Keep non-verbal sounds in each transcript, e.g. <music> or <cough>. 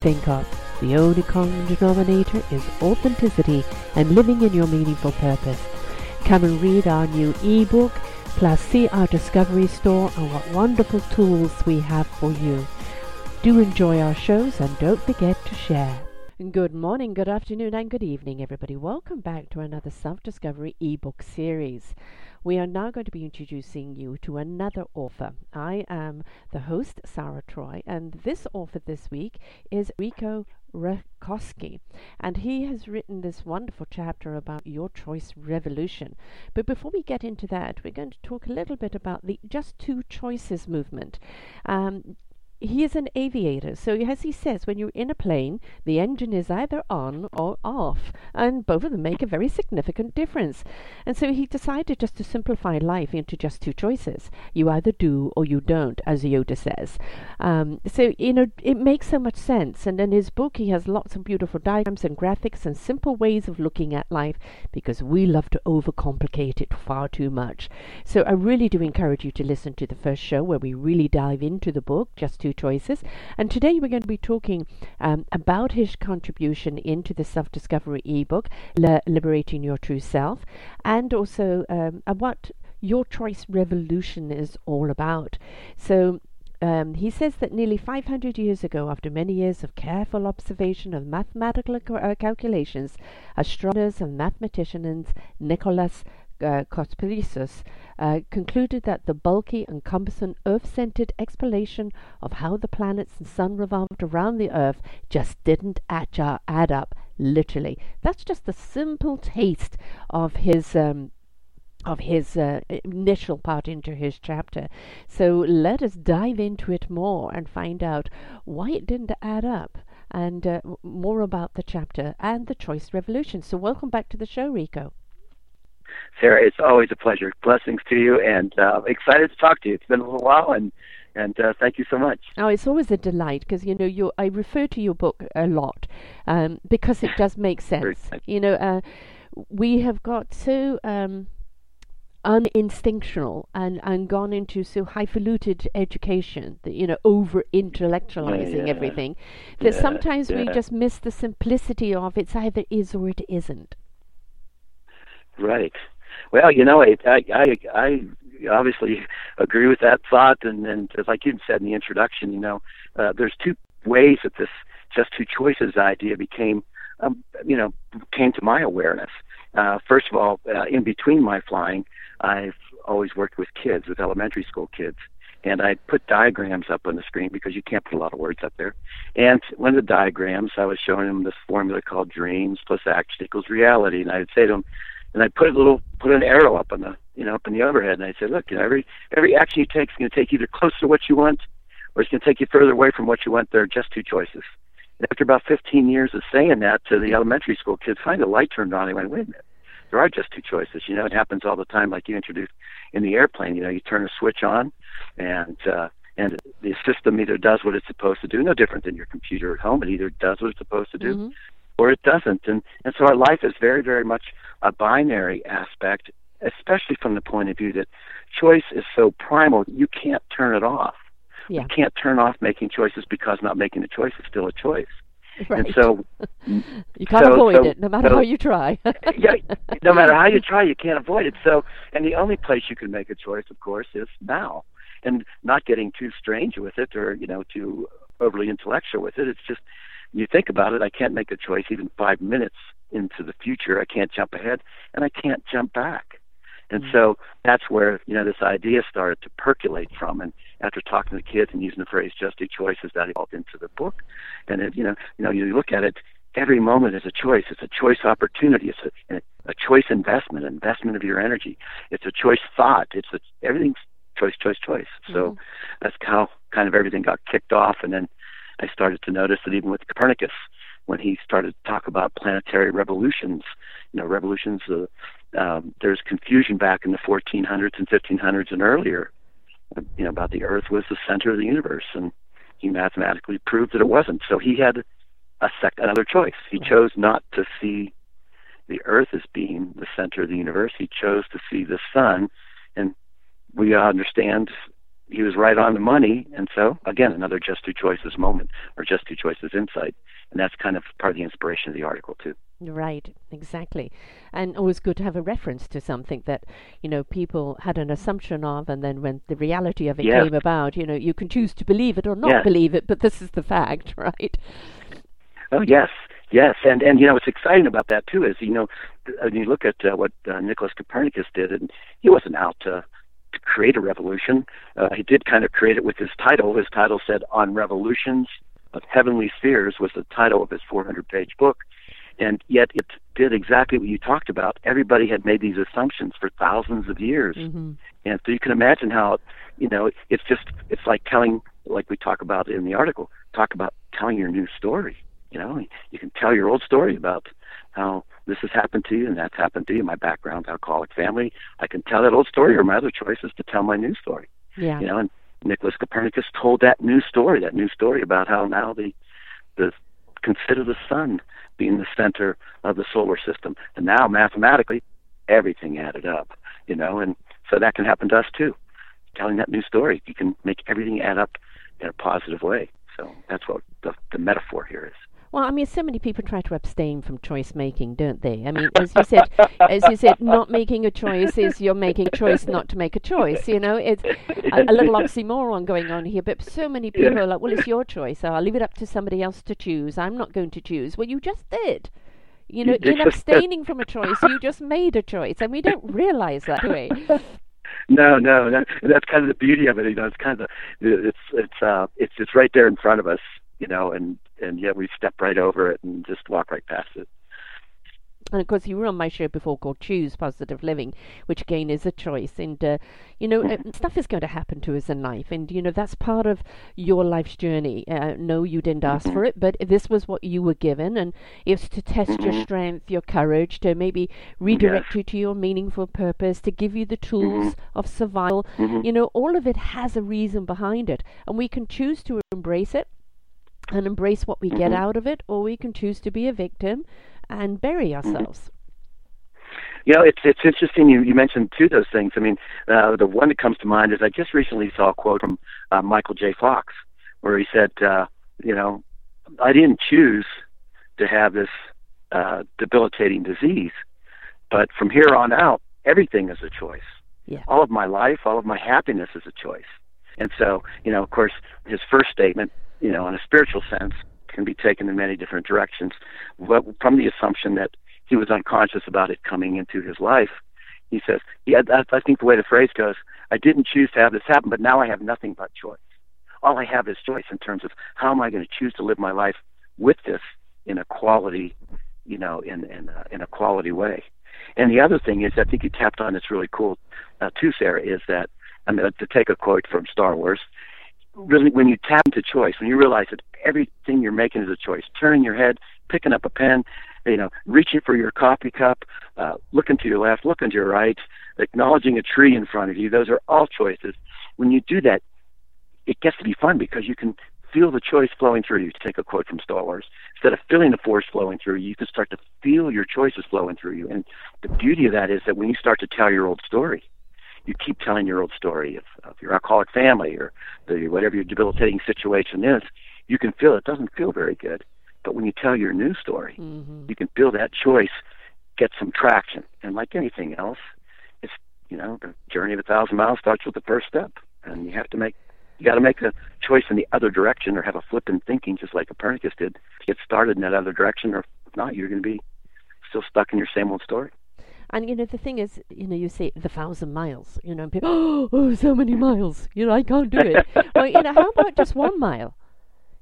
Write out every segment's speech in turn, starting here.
think of. The only common denominator is authenticity and living in your meaningful purpose. Come and read our new ebook, plus see our discovery store and what wonderful tools we have for you. Do enjoy our shows and don't forget to share. Good morning, good afternoon, and good evening, everybody. Welcome back to another self discovery ebook series. We are now going to be introducing you to another author. I am the host, Sarah Troy, and this author this week is Rico Rakowski, and he has written this wonderful chapter about your choice revolution. But before we get into that, we're going to talk a little bit about the just two choices movement. Um, he is an aviator, so as he says, when you're in a plane, the engine is either on or off, and both of them make a very significant difference. And so he decided just to simplify life into just two choices: you either do or you don't, as Yoda says. Um, so you know it makes so much sense. And in his book, he has lots of beautiful diagrams and graphics and simple ways of looking at life, because we love to overcomplicate it far too much. So I really do encourage you to listen to the first show where we really dive into the book, just two two choices. And today we're going to be talking um, about his contribution into the self discovery ebook, Le- Liberating Your True Self, and also um, what your choice revolution is all about. So, um, he says that nearly 500 years ago, after many years of careful observation of mathematical uh, calculations, astronomers and mathematicians Nicholas uh, Copernicus uh, concluded that the bulky and cumbersome Earth-centered explanation of how the planets and sun revolved around the Earth just didn't add, add up. Literally, that's just the simple taste of his. Um, of his uh, initial part into his chapter. So let us dive into it more and find out why it didn't add up and uh, more about the chapter and the choice revolution. So, welcome back to the show, Rico. Sarah, it's always a pleasure. Blessings to you, and uh, excited to talk to you. It's been a little while, and and uh, thank you so much. Oh, it's always a delight because you know you. I refer to your book a lot um, because it does make <laughs> sense. you know, uh, we have got so. Um, uninstinctual and, and gone into so highfalutin education that you know over intellectualizing yeah, yeah. everything that yeah, sometimes we just miss the simplicity of it's either is or it isn't right well, you know, I I I, obviously agree with that thought, and and like you said in the introduction, you know, uh, there's two ways that this just two choices idea became, um, you know, came to my awareness. Uh, first of all, uh, in between my flying, I've always worked with kids, with elementary school kids, and I put diagrams up on the screen because you can't put a lot of words up there. And one of the diagrams, I was showing them this formula called dreams plus action equals reality, and I'd say to them, and I put a little put an arrow up on the you know up in the overhead, and I said, look, you know, every every action you take is going to take you either close to what you want, or it's going to take you further away from what you want. There are just two choices. And after about 15 years of saying that to the elementary school kids, finally the light turned on. They went, wait a minute, there are just two choices. You know, it happens all the time, like you introduced in the airplane. You know, you turn a switch on, and uh, and the system either does what it's supposed to do, no different than your computer at home. It either does what it's supposed to do, mm-hmm. Or it doesn't. And and so our life is very, very much a binary aspect, especially from the point of view that choice is so primal, you can't turn it off. Yeah. You can't turn off making choices because not making a choice is still a choice. <laughs> Right. And so you can't so, avoid so, it, no matter so, how you try. <laughs> yeah, no matter how you try, you can't avoid it. So, and the only place you can make a choice, of course, is now, and not getting too strange with it or you know too overly intellectual with it. It's just you think about it. I can't make a choice even five minutes into the future. I can't jump ahead and I can't jump back. And mm-hmm. so that's where, you know, this idea started to percolate from. And after talking to the kids and using the phrase just two choices, that evolved into the book. And it, you know, you know, you look at it, every moment is a choice. It's a choice opportunity. It's a, a choice investment, investment of your energy. It's a choice thought. It's a, everything's choice, choice, choice. Mm-hmm. So that's how kind of everything got kicked off. And then I started to notice that even with Copernicus, when he started to talk about planetary revolutions. You know, revolutions. Uh, um, there's confusion back in the 1400s and 1500s and earlier. You know, about the Earth was the center of the universe, and he mathematically proved that it wasn't. So he had a sec- another choice. He chose not to see the Earth as being the center of the universe. He chose to see the sun, and we understand he was right on the money. And so, again, another just two choices moment or just two choices insight. And that's kind of part of the inspiration of the article, too. Right, exactly. And always good to have a reference to something that, you know, people had an assumption of, and then when the reality of it yes. came about, you know, you can choose to believe it or not yes. believe it, but this is the fact, <laughs> right? Oh, yes. Yes, and and you know what's exciting about that too is you know when you look at uh, what uh, Nicholas Copernicus did, and he wasn't out to to create a revolution. Uh, he did kind of create it with his title. His title said "On Revolutions of Heavenly Spheres" was the title of his 400-page book, and yet it did exactly what you talked about. Everybody had made these assumptions for thousands of years, mm-hmm. and so you can imagine how you know it's just it's like telling like we talk about in the article talk about telling your new story you know, you can tell your old story about how this has happened to you and that's happened to you. My background, alcoholic family. I can tell that old story, or my other choice is to tell my new story. Yeah. You know, and Nicholas Copernicus told that new story, that new story about how now the the consider the sun being the center of the solar system, and now mathematically everything added up. You know, and so that can happen to us too. Telling that new story, you can make everything add up in a positive way. So that's what the, the metaphor here is. Well, I mean, so many people try to abstain from choice making, don't they? I mean, as you said, as you said, not making a choice is you're making a choice not to make a choice. You know, it's a, a little oxymoron going on here. But so many people yeah. are like, "Well, it's your choice. I'll leave it up to somebody else to choose. I'm not going to choose." Well, you just did. You know, in abstaining from a choice, you just made a choice, and we don't realize that, do we? No, no, no. That's kind of the beauty of it. You know, it's kind of it's it's uh it's it's right there in front of us you know, and and yet we step right over it and just walk right past it. And of course, you were on my show before called Choose Positive Living, which again is a choice. And, uh, you know, <laughs> stuff is going to happen to us in life. And, you know, that's part of your life's journey. Uh, no, you didn't ask mm-hmm. for it, but this was what you were given. And it's to test mm-hmm. your strength, your courage, to maybe redirect yes. you to your meaningful purpose, to give you the tools mm-hmm. of survival. Mm-hmm. You know, all of it has a reason behind it. And we can choose to embrace it and embrace what we get mm-hmm. out of it, or we can choose to be a victim and bury Mm-hmm. ourselves. You know, it's it's interesting. You you mentioned two of those things. I mean, uh, the one that comes to mind is I just recently saw a quote from uh, Michael J. Fox, where he said, uh, "You know, I didn't choose to have this uh, debilitating disease, but from here on out, everything is a choice. Yeah. All of my life, all of my happiness is a choice." And so, you know, of course, his first statement you know, in a spiritual sense, can be taken in many different directions. But from the assumption that he was unconscious about it coming into his life, he says, "Yeah, I think the way the phrase goes, I didn't choose to have this happen, but now I have nothing but choice. All I have is choice in terms of how am I going to choose to live my life with this in a quality, you know, in in a, in a quality way." And the other thing is, I think you tapped on this really cool uh, too, Sarah, is that I mean, to take a quote from Star Wars, really when you tap into choice, when you realize that everything you're making is a choice, turning your head, picking up a pen, you know, reaching for your coffee cup, uh, looking to your left, looking to your right, acknowledging a tree in front of you, those are all choices. When you do that, it gets to be fun because you can feel the choice flowing through you. To take a quote from Star Wars, instead of feeling the force flowing through you, you can start to feel your choices flowing through you. And the beauty of that is that when you start to tell your old story, you keep telling your old story of, of your alcoholic family or the, whatever your debilitating situation is, you can feel it doesn't feel very good. But when you tell your new story, mm-hmm. you can feel that choice get some traction. And like anything else, it's you know the journey of a thousand miles starts with the first step, and you have to make you got to make a choice in the other direction or have a flip in thinking, just like Copernicus did, to get started in that other direction. Or if not, you're going to be still stuck in your same old story. And you know, the thing is, you know, you say the thousand miles, you know, and people, oh, <gasps> oh, so many miles, you know, I can't do it. <laughs> well, you know, how about just one mile?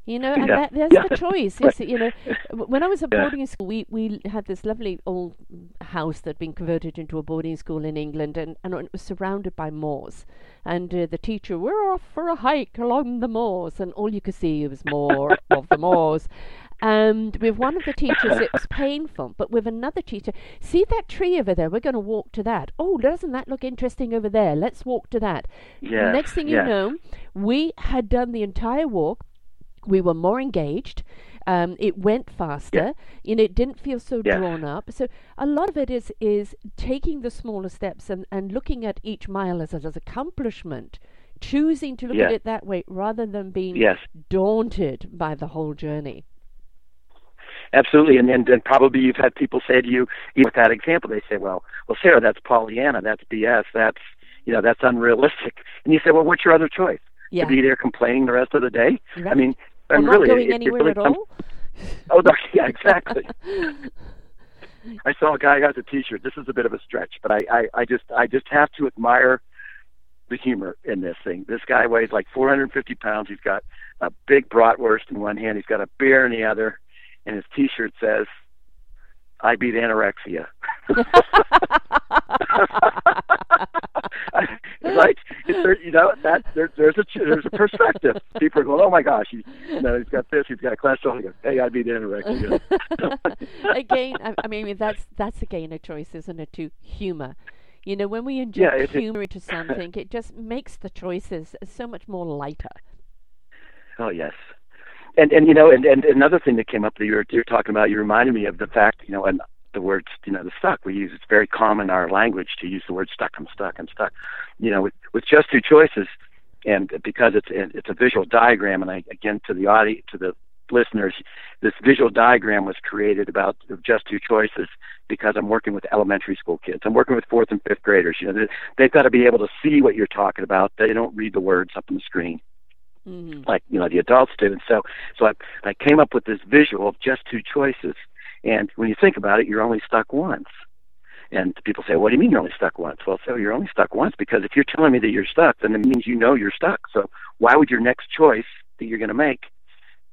You know, and yeah. that, there's yeah. the choice. You know, <laughs> when I was at boarding school, we, we had this lovely old house that had been converted into a boarding school in England, and, and it was surrounded by moors. And uh, the teacher, we're off for a hike along the moors, and all you could see was more of the moors. And with one of the teachers, it was painful. But with another teacher, see that tree over there? We're going to walk to that. Oh, doesn't that look interesting over there? Let's walk to that. Next thing you know, we had done the entire walk. We were more engaged. Um, it went faster. You know, it didn't feel so Yeah. drawn up. So a lot of it is is taking the smaller steps and, and looking at each mile as, as an accomplishment choosing to look Yeah. at it that way rather than being Yes. daunted by the whole journey. Absolutely, and, and and probably you've had people say to you, even with that example, they say, "Well, well, Sarah, that's Pollyanna, that's BS, that's you know, that's unrealistic." And you say, "Well, what's your other choice? Yeah. To be there complaining the rest of the day?" I mean, and not really, going it, it anywhere really at comes- all. Oh, no, <laughs> yeah, exactly. I saw a guy who has a T-shirt. This is a bit of a stretch, but I, I, I just, I just have to admire the humor in this thing. This guy weighs like 450 pounds. He's got a big bratwurst in one hand. He's got a beer in the other, and his T-shirt says, "I beat anorexia." <laughs> It's, there, you know that there, there's a there's a perspective. People are going, "Oh my gosh, he, you know, he's got this, he's got a cholesterol." He goes, "Hey, I beat anorexia." <laughs> again, I, I mean that's that's again a choice, isn't it? To humor. You know, when we inject it- humor into something, it just makes the choices so much more lighter. Oh yes, and and you know, and and another thing that came up that you were you're talking about, you reminded me of the fact, you know, and the word, you know, the stuck we use. It's very common in our language to use the word stuck. I'm stuck. I'm stuck. You know, with with just two choices, and because it's it's a visual diagram, and I again to the audience to the listeners, this visual diagram was created about just two choices because I'm working with elementary school kids. I'm working with fourth and fifth graders. You know, they, they've got to be able to see what you're talking about. They don't read the words up on the screen hmm like you know the adults do. And so so I I came up with this visual of just two choices. And when you think about it, you're only stuck once. And people say, "What do you mean you're only stuck once?" Well, so you're only stuck once because if you're telling me that you're stuck, then it means you know you're stuck. So why would your next choice that you're going to make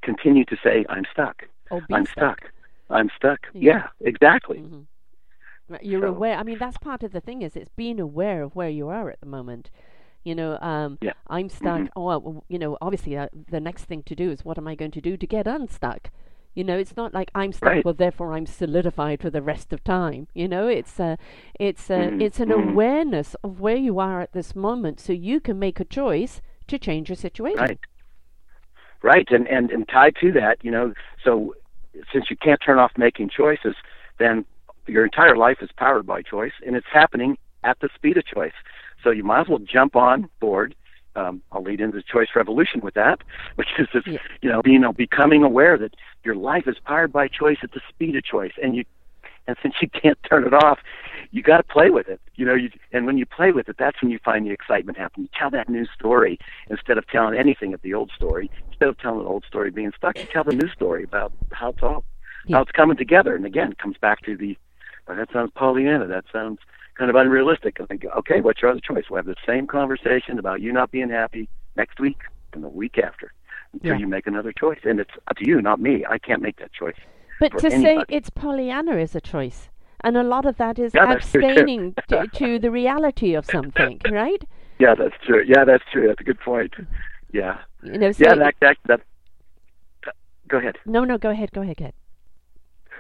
continue to say, "I'm stuck. Be I'm stuck. I'm stuck." Yeah. Yeah, exactly. hmm You're So- aware. I mean, that's part of the thing is it's being aware of where you are at the moment. You know, um, Yeah. I'm stuck. Mhm. Oh, well, you know, obviously uh, the next thing to do is what am I going to do to get unstuck? You know, it's not like I'm stuck. Right. Well, therefore I'm solidified for the rest of time. You know, it's uh, it's uh, Mhm, it's an mhm. awareness of where you are at this moment, so you can make a choice to change your situation. Right. Right. And, and, and tied to that, you know, so since you can't turn off making choices, then your entire life is powered by choice and it's happening at the speed of choice. So you might as well jump on board. Um, I'll lead into the choice revolution with that, which is this, Yeah. you know, being becoming aware that your life is powered by choice at the speed of choice, and you, and <laughs> since you can't turn it off, you got to play with it. You know, you, and when you play with it, that's when you find the excitement happen. You tell that new story instead of telling anything of the old story. Instead of telling the old story being stuck, you tell the new story about how it's all, Yeah. how it's coming together. And again, it comes back to the, oh, that sounds Pollyanna. That sounds kind of unrealistic. And I go, okay, what's your other choice? We'll have the same conversation about you not being happy next week and the week after until Yeah. you make another choice. And it's up to you, not me. I can't make that choice. But to say it's Pollyanna is a choice. And a lot of that is Yeah, that's true, too. abstaining <laughs> to, to the reality of something, right? Yeah, that's true. Yeah, that's true. That's a good point. Yeah. You know, so Yeah, that, that, that, go ahead. no, no, go ahead, go ahead, go ahead.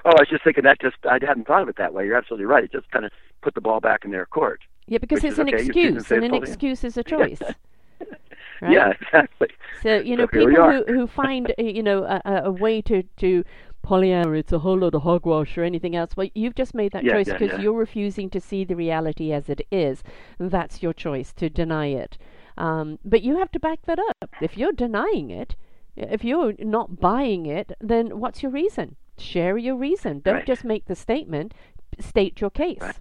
Oh, I was just thinking that just, I hadn't thought of it that way. You're absolutely right. It just kind of put the ball back in their court. Yeah, because it's an okay. Excuse, and an excuse is a <laughs> choice. <laughs> right? Yeah, exactly. So you know, So people who who find <laughs> you know a, a way to to Pollyanna, it's a whole lot of hogwash or anything else. Well, you've just made that Yeah, choice yeah, because yeah. you're refusing to see the reality as it is. That's your choice to deny it. Um, but you have to back that up. If you're denying it, if you're not buying it, then what's your reason? Share your reason. Don't Right. just make the statement. State your case. Right.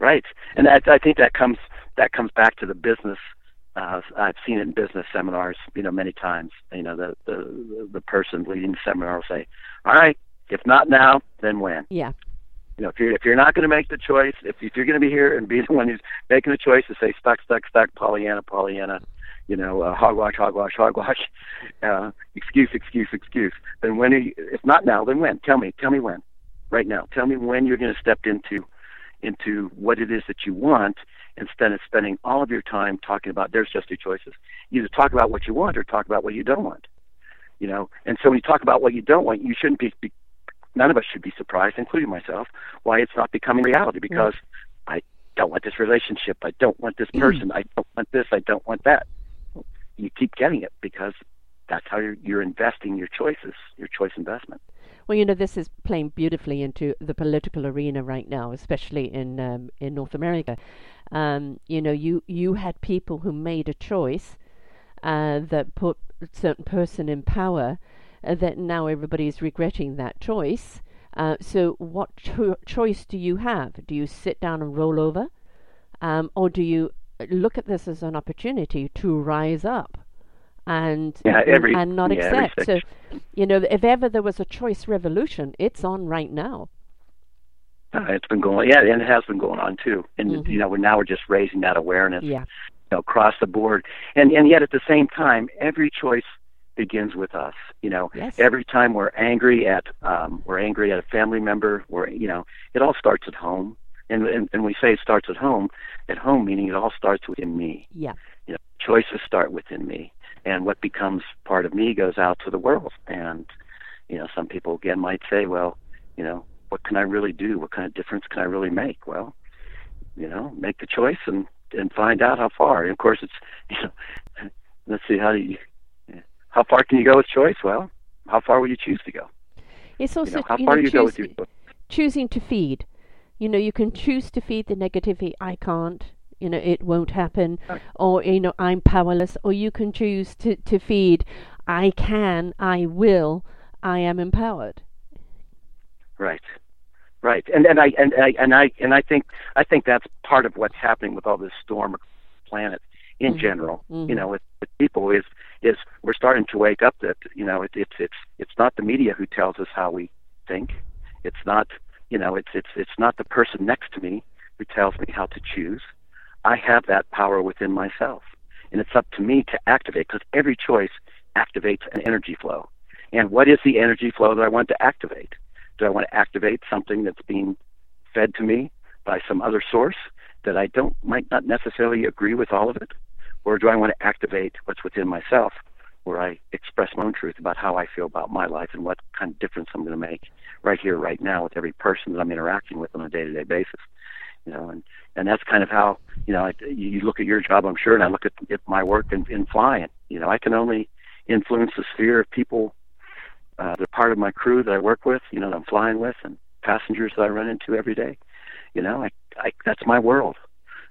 Right, and that, I think that comes that comes back to the business. Uh, I've seen it in business seminars, you know, many times. You know, the the the person leading the seminar will say, "All right, if not now, then when?" Yeah. You know, if you're if you're not going to make the choice, if if you're going to be here and be the one who's making the choice to say stuck, stuck, stuck, Pollyanna, Pollyanna, you know, uh, hogwash, hogwash, hogwash, <laughs> uh, excuse, excuse, excuse, then when? Are you, if not now, then when? Tell me, tell me when. Right now, tell me when you're going to step into into what it is that you want instead of spending all of your time talking about there's just two choices. You either talk about what you want or talk about what you don't want. You know, and so when you talk about what you don't want, you shouldn't be, be none of us should be surprised, including myself, why it's not becoming reality because I don't want this relationship, I don't want this <clears throat> person, I don't want this, I don't want that. You keep getting it because that's how you're, you're investing your choices, your choice investment. Well, you know, this is playing beautifully into the political arena right now, especially in um, in North America. Um, you know, you you had people who made a choice uh, that put a certain person in power, uh, that now everybody is regretting that choice. Uh, so, what cho- choice do you have? Do you sit down and roll over, um, or do you look at this as an opportunity to rise up? and yeah, every, and not yeah, accept. So, you know, if ever there was a choice revolution, it's on right now. Uh, it's been going, yeah, and it has been going on too. And Mhm. you know, we're now we're just raising that awareness, Yeah. you know, across the board. And and yet at the same time, every choice begins with us. You know, Yes. every time we're angry at um, we're angry at a family member, we're you know, it all starts at home. And, and and we say it starts at home, at home meaning it all starts within me. Yeah. You know, choices start within me, and what becomes part of me goes out to the world. And you know, some people again might say, well, you know, what can I really do? What kind of difference can I really make? Well, you know, make the choice and and find out how far. And of course, it's <laughs> you know, let's see how do you how far can you go with choice? Well, how far will you choose to go? It's You also know, how you far know, do you go with choose- your choosing to feed. You know, you can choose to feed the negativity. I can't. You know, it won't happen. Right. Or you know, I'm powerless. Or you can choose to to feed. I can. I will. I am empowered. Right, right, and and I and I and I and I think I think that's part of what's happening with all this storm planet in Mhm. general. Mhm. You know, with, with people is is we're starting to wake up that you know it, it's it's it's not the media who tells us how we think. It's not you know it's it's it's not the person next to me who tells me how to choose. I have that power within myself, and it's up to me to activate because every choice activates an energy flow. And what is the energy flow that I want to activate? Do I want to activate something that's being fed to me by some other source that I don't might not necessarily agree with all of it? Or do I want to activate what's within myself where I express my own truth about how I feel about my life and what kind of difference I'm going to make right here, right now with every person that I'm interacting with on a day to day basis? You know, and, and that's kind of how, you know, I, you look at your job, I'm sure, and I look at, at my work in, in flying. You know, I can only influence the sphere of people uh, they're part of my crew that I work with, you know, that I'm flying with, and passengers that I run into every day. You know, I, I that's my world,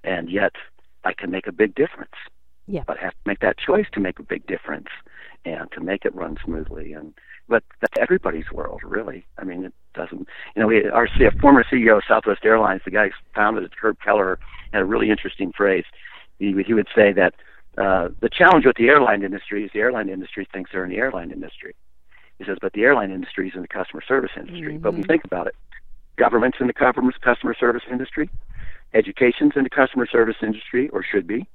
and yet I can make a big difference. Yeah. But have to make that choice to make a big difference, and to make it run smoothly. And but that's everybody's world, really. I mean, it doesn't. You know, we, our former CEO of Southwest Airlines, the guy who founded it, Herb Keller, had a really interesting phrase. He, would- he would say that uh, the challenge with the airline industry is the airline industry thinks they're in the airline industry. He says, but the airline industry is in the customer service industry. But when you Mhm. think about it, government's in the customer customer service industry, education's in the customer service industry, or should be.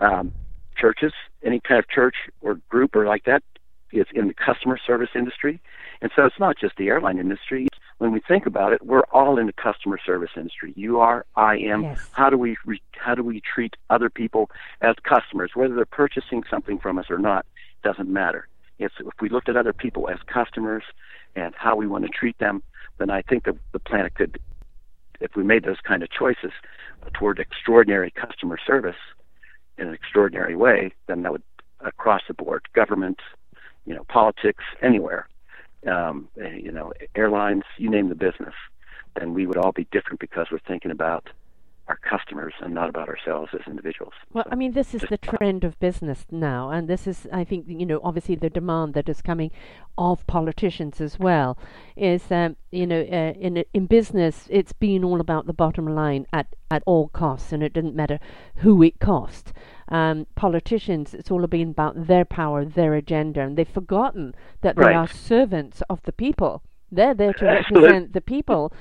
Um, churches, any kind of church or group or like that, is in the customer service industry. And so it's not just the airline industry. When we think about it, we're all in the customer service industry. You are, I am. Yes. How do we re- how do we treat other people as customers, whether they're purchasing something from us or not? Doesn't matter. It's, if we looked at other people as customers and how we want to treat them, then I think the, the planet could, if we made those kind of choices toward extraordinary customer service in an extraordinary way, then that would across the board, government, you know, politics, anywhere, um, you know, airlines, you name the business, then we would all be different because we're thinking about our customers and not about ourselves as individuals. Well, I mean, this is the trend of business now, and this is, I think, you know, obviously the demand that is coming of politicians as well is, um, you know, uh, in in business, it's been all about the bottom line at at all costs, and it didn't matter who it cost. Um, politicians, it's all been about their power, their agenda, and they've forgotten that they are servants of the people. They're there to represent the people.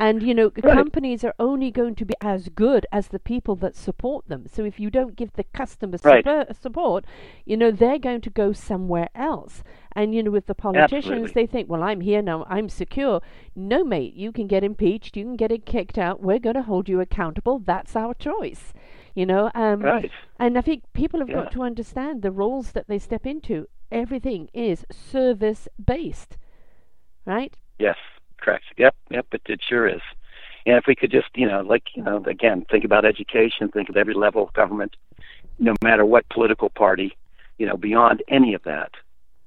And, you know, Right. companies are only going to be as good as the people that support them. So if you don't give the customer Right. suppo- support, you know, they're going to go somewhere else. And, you know, with the politicians, Absolutely. they think, well, I'm here now, I'm secure. No, mate, you can get impeached, you can get it kicked out. We're going to hold you accountable. That's our choice. You know, um, Right. and I think people have Yeah. got to understand the roles that they step into. Everything is service based, right? Yes, correct. Yep, yep, it, it sure is. And if we could just, you know, like, you know, again, think about education, think of every level of government, no matter what political party, you know, beyond any of that,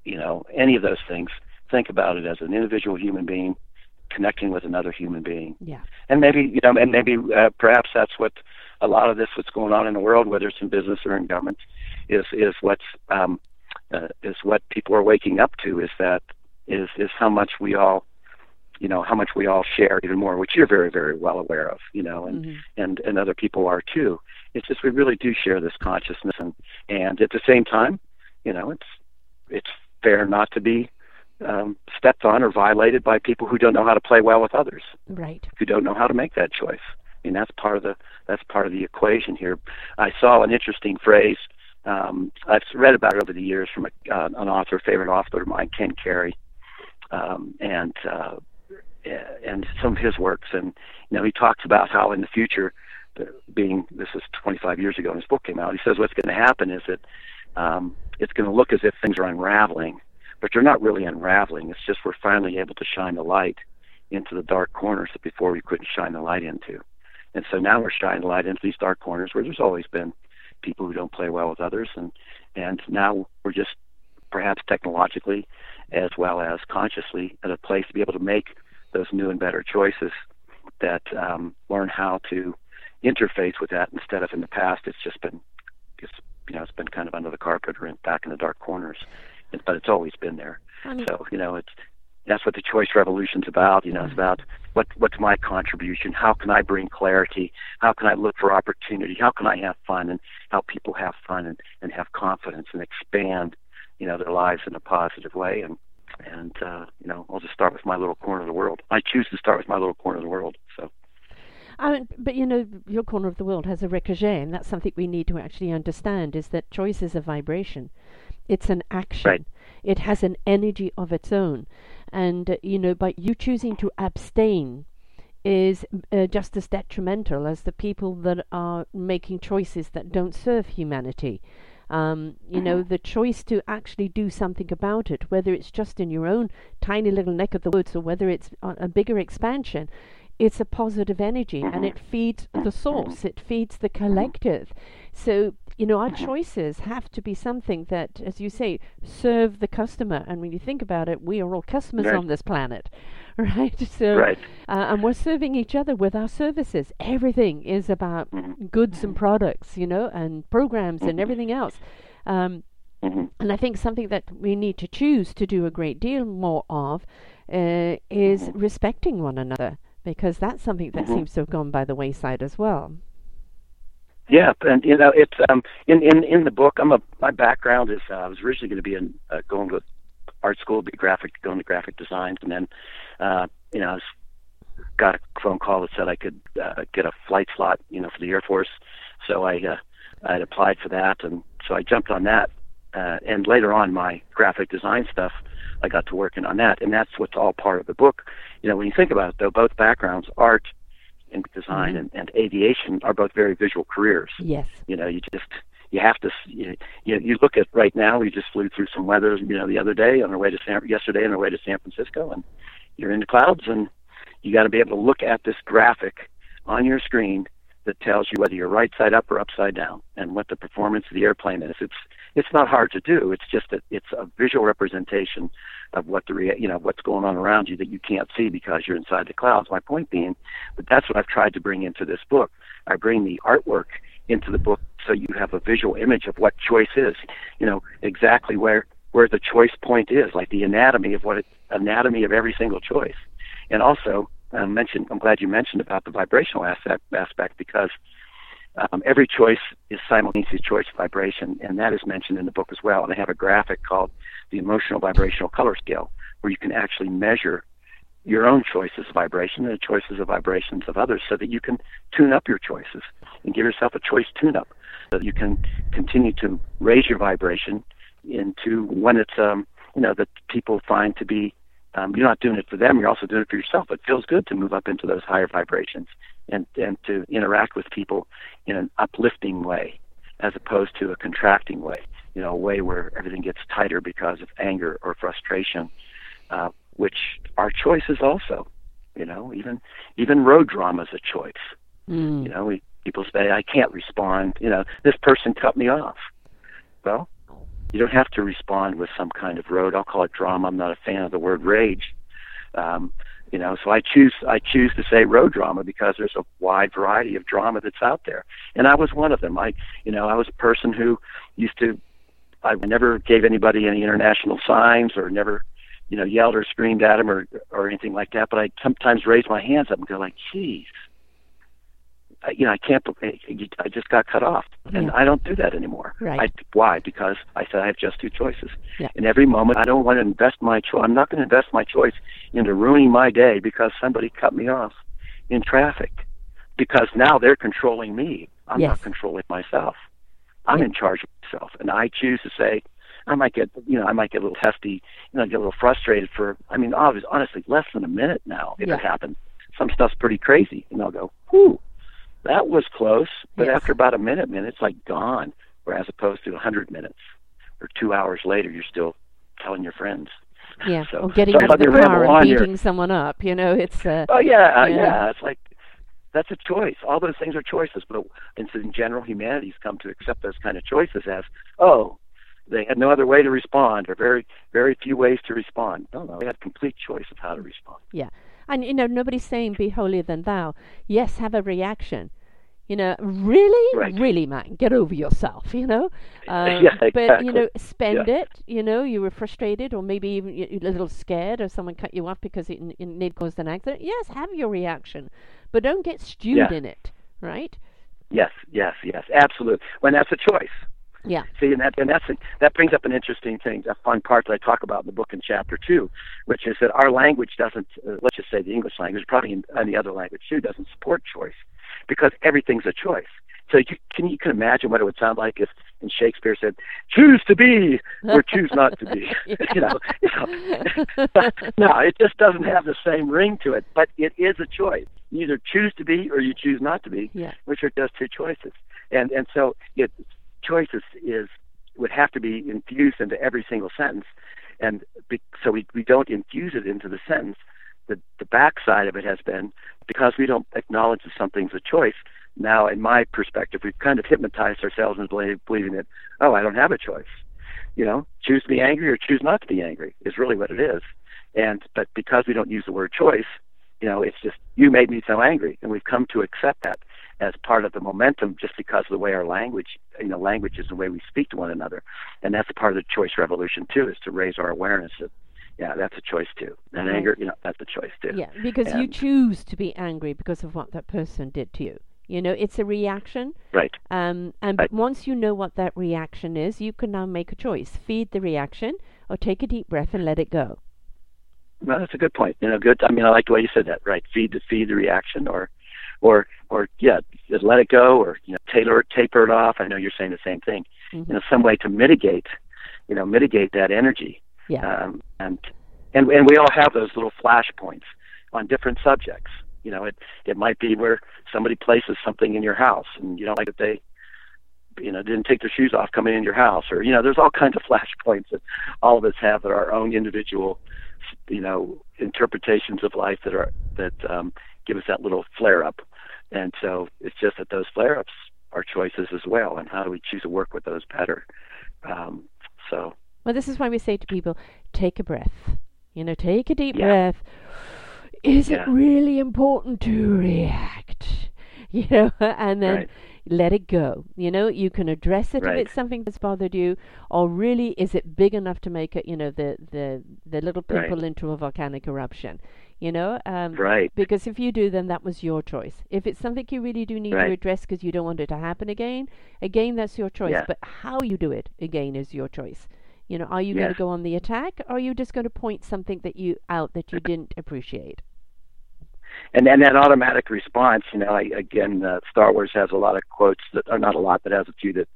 you know, any of those things, think about it as an individual human being connecting with another human being. Yeah. And maybe you know, and maybe uh, perhaps that's what a lot of this what's going on in the world, whether it's in business or in government, is is what's um, uh, is what people are waking up to is that is is how much we all you know how much we all share even more which you're very very well aware of you know and Mm-hmm. and and other people are too it's just we really do share this consciousness and and at the same time you know it's it's fair not to be um, stepped on or violated by people who don't know how to play well with others Right. who don't know how to make that choice. I mean, that's part of the that's part of the equation here. I saw an interesting phrase. Um, I've read about it over the years from a, uh, an author, a favorite author of mine, Ken Carey, um, and uh, and some of his works. And you know, he talks about how in the future, being this is 25 years ago, when his book came out. He says what's going to happen is that um, it's going to look as if things are unraveling, but they're not really unraveling. It's just we're finally able to shine the light into the dark corners that before we couldn't shine the light into. And so now we're shining the light into these dark corners where there's always been people who don't play well with others and and now we're just perhaps technologically as well as consciously at a place to be able to make those new and better choices that um, learn how to interface with that instead of in the past it's just been it's you know it's been kind of under the carpet or in, back in the dark corners but it's always been there I mean, so you know, it's that's what the choice revolution's about. You know, it's about what what's my contribution? How can I bring clarity? How can I look for opportunity? How can I have fun and help people have fun and, and have confidence and expand, you know, their lives in a positive way? And and uh, you know, I'll just start with my little corner of the world. I choose to start with my little corner of the world. So I mean, but you know, your corner of the world has a ricochet, and that's something we need to actually understand: is that choice is a vibration. It's an action. Right. It has an energy of its own, and uh, you know, by you choosing to abstain is uh, just as detrimental as the people that are making choices that don't serve humanity. Um, you know, the choice to actually do something about it, whether it's just in your own tiny little neck of the woods or whether it's a bigger expansion, it's a positive energy and it feeds the source, it feeds the collective. So, you know, our choices have to be something that, as you say, serve the customer. And when you think about it, we are all customers on this planet, <laughs> right? So, Right. uh, and we're serving each other with our services. Everything is about goods and products, you know, and programs and everything else. Um, hmm and I think something that we need to choose to do a great deal more of uh, is respecting one another, because that's something that Mhm. seems to have gone by the wayside as well. Yeah, and you know, it's um in in in the book. I'm a my background is uh, I was originally going to be in uh, going to art school, be graphic, going to graphic design, and then uh, you know I was, got a phone call that said I could uh, get a flight slot, you know, for the Air Force. So I uh, I had applied for that, and so I jumped on that. Uh, and later on, my graphic design stuff, I got to working on that, and that's what's all part of the book. You know, when you think about it, though, both backgrounds, art and design Mhm. and, and aviation, are both very visual careers Yes. you know you just you have to you, you look at right now we just flew through some weather you know the other day on our way to San yesterday on our way to San Francisco and you're in the clouds and you got to be able to look at this graphic on your screen that tells you whether you're right side up or upside down and what the performance of the airplane is. It's it's not hard to do. It's just that it's a visual representation of what the rea- you know what's going on around you that you can't see because you're inside the clouds. My point being that that's what I've tried to bring into this book. I bring the artwork into the book so you have a visual image of what choice is you know exactly where where the choice point is like the anatomy of what it, anatomy of every single choice and also I mentioned I'm glad you mentioned about the vibrational aspect aspect because um, every choice is simultaneous choice vibration, and that is mentioned in the book as well. And I have a graphic called the emotional vibrational color scale, where you can actually measure your own choices of vibration and the choices of vibrations of others, so that you can tune up your choices and give yourself a choice tune-up, so that you can continue to raise your vibration into when it's um, you know that people find to be um, you're not doing it for them, you're also doing it for yourself. It feels good to move up into those higher vibrations and, and to interact with people in an uplifting way as opposed to a contracting way, you know, a way where everything gets tighter because of anger or frustration, uh, which are choices also. You know, even even road drama is a choice. Mm. You know, we, people say I can't respond. You know, this person cut me off. Well, You don't have to respond with some kind of road. I'll call it drama. I'm not a fan of the word rage. Um, you know, so I choose I choose to say road drama because there's a wide variety of drama that's out there, and I was one of them. I, you know, I was a person who used to. I never gave anybody any international signs or never, you know, yelled or screamed at them or or anything like that. But I sometimes raised my hands up and go like, "Geez, you know, I can't. I just got cut off, and Yeah. I don't do that anymore. Right. I, why? Because I said I have just two choices. Yeah. In every moment, I don't want to invest my choice. I'm not going to invest my choice into ruining my day because somebody cut me off in traffic. Because now they're controlling me. I'm Yes. not controlling myself. I'm Yeah. in charge of myself, and I choose to say. I might get, you know, I might get a little testy, you know, get a little frustrated for. I mean, obviously, honestly, less than a minute now. If it happens, some stuff's pretty crazy, and I'll go, "Whew, that was close." But Yes. after about a minute, man, it's like gone. Where as opposed to a hundred minutes or two hours later, you're still telling your friends. Yeah, <laughs> So- or getting so out of the car and on here. beating someone up. You know, it's uh, Oh yeah, uh, Yeah. yeah. It's like that's a choice. All those things are choices, but in, in general, humanity's come to accept those kind of choices as, oh, they had no other way to respond, or very, very few ways to respond. No, no, they had complete choice of how to respond. yeah. And you know, nobody's saying be holier than thou. Yes, have a reaction. You know, really, Right. really, man, get over yourself. You know, <laughs> um, Yeah, but you know, spend Yeah. it. You know, you were frustrated, or maybe even a little scared, or someone cut you off because it, it need caused an accident. Yes, have your reaction, but don't get stewed Yeah. in it. Right? Yes, yes, yes, absolutely. When that's a choice. Yeah. See, and that and that's that brings up an interesting thing, a fun part that I talk about in the book in chapter two, which is that our language doesn't, uh, let's just say the English language, probably in any other language too, doesn't support choice, because everything's a choice. So you can you can imagine what it would sound like if in Shakespeare said, "Choose to be" or "Choose not to be." <laughs> <laughs> you know, you know. <laughs> no, it just doesn't have the same ring to it. But it is a choice. You either choose to be or you choose not to be Yeah. which are just two choices. And and so it choices is would have to be infused into every single sentence, and be, so we we don't infuse it into the sentence. The the backside of it has been because we don't acknowledge that something's a choice. Now, in my perspective, we've kind of hypnotized ourselves into believing that oh, I don't have a choice. You know, choose to be angry or choose not to be angry is really what it is. And but because we don't use the word choice, you know, it's just you made me so angry, and we've come to accept that as part of the momentum just because of the way our language, you know, language is the way we speak to one another, and that's a part of the choice revolution too, is to raise our awareness of, yeah, that's a choice too, and Right. anger, you know, that's a choice too. Yeah, because you choose to be angry because of what that person did to you. You know, it's a reaction. Right. Um, and Right. once you know what that reaction is, you can now make a choice: feed the reaction, or take a deep breath and let it go. Well, that's a good point. You know, good. I mean, I like the way you said that. Right. Feed the feed the reaction, or, or, or yeah, just let it go, or you know, tailor taper it off. I know you're saying the same thing. Mhm. You know, some way to mitigate, you know, mitigate that energy. Yeah. Um, and and and we all have those little flash points on different subjects. You know, it it might be where somebody places something in your house, and you don't like that they, you know, didn't take their shoes off coming in your house, or you know, there's all kinds of <laughs> flash points that all of us have that are our own individual, you know, interpretations of life that are that um, give us that little flare up. And so it's just that those flare ups are choices as well, and how do we choose to work with those better? Um, so Well, this is why we say to people, take a breath. You know, take a deep Yeah. breath. Is it really important to react? <laughs> You know, and then Right. let it go. You know, you can address it Right. if it's something that's bothered you, or really is it big enough to make it, you know, the the the little Right. pimple into a volcanic eruption. You know, um, right, because if you do, then that was your choice. If it's something you really do need to address because you don't want it to happen again, again, that's your choice. Yeah. But how you do it, again, is your choice. You know, are you going to go on the attack, or are you just going to point something that you out that you didn't appreciate? and and that automatic response. You know, I, again, uh, Star Wars has a lot of quotes that are not a lot, but has a few that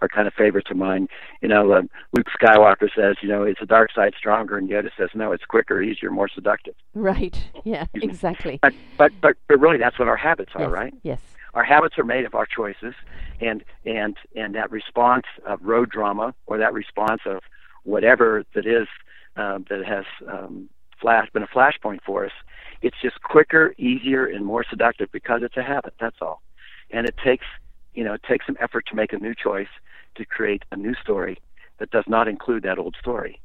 are kind of favorites of mine. You know, uh, Luke Skywalker says, you know, is the dark side stronger? And Yoda says, no, it's quicker, easier, more seductive. Right. <laughs> Yeah. Exactly. But but but but really, that's what our habits are, yes. right? Yes. Our habits are made of our choices, and and and that response of road drama or that response of whatever that is um, that has um, flash been a flashpoint for us. It's just quicker, easier, and more seductive because it's a habit. That's all, and it takes you know it takes some effort to make a new choice to create a new story that does not include that old story,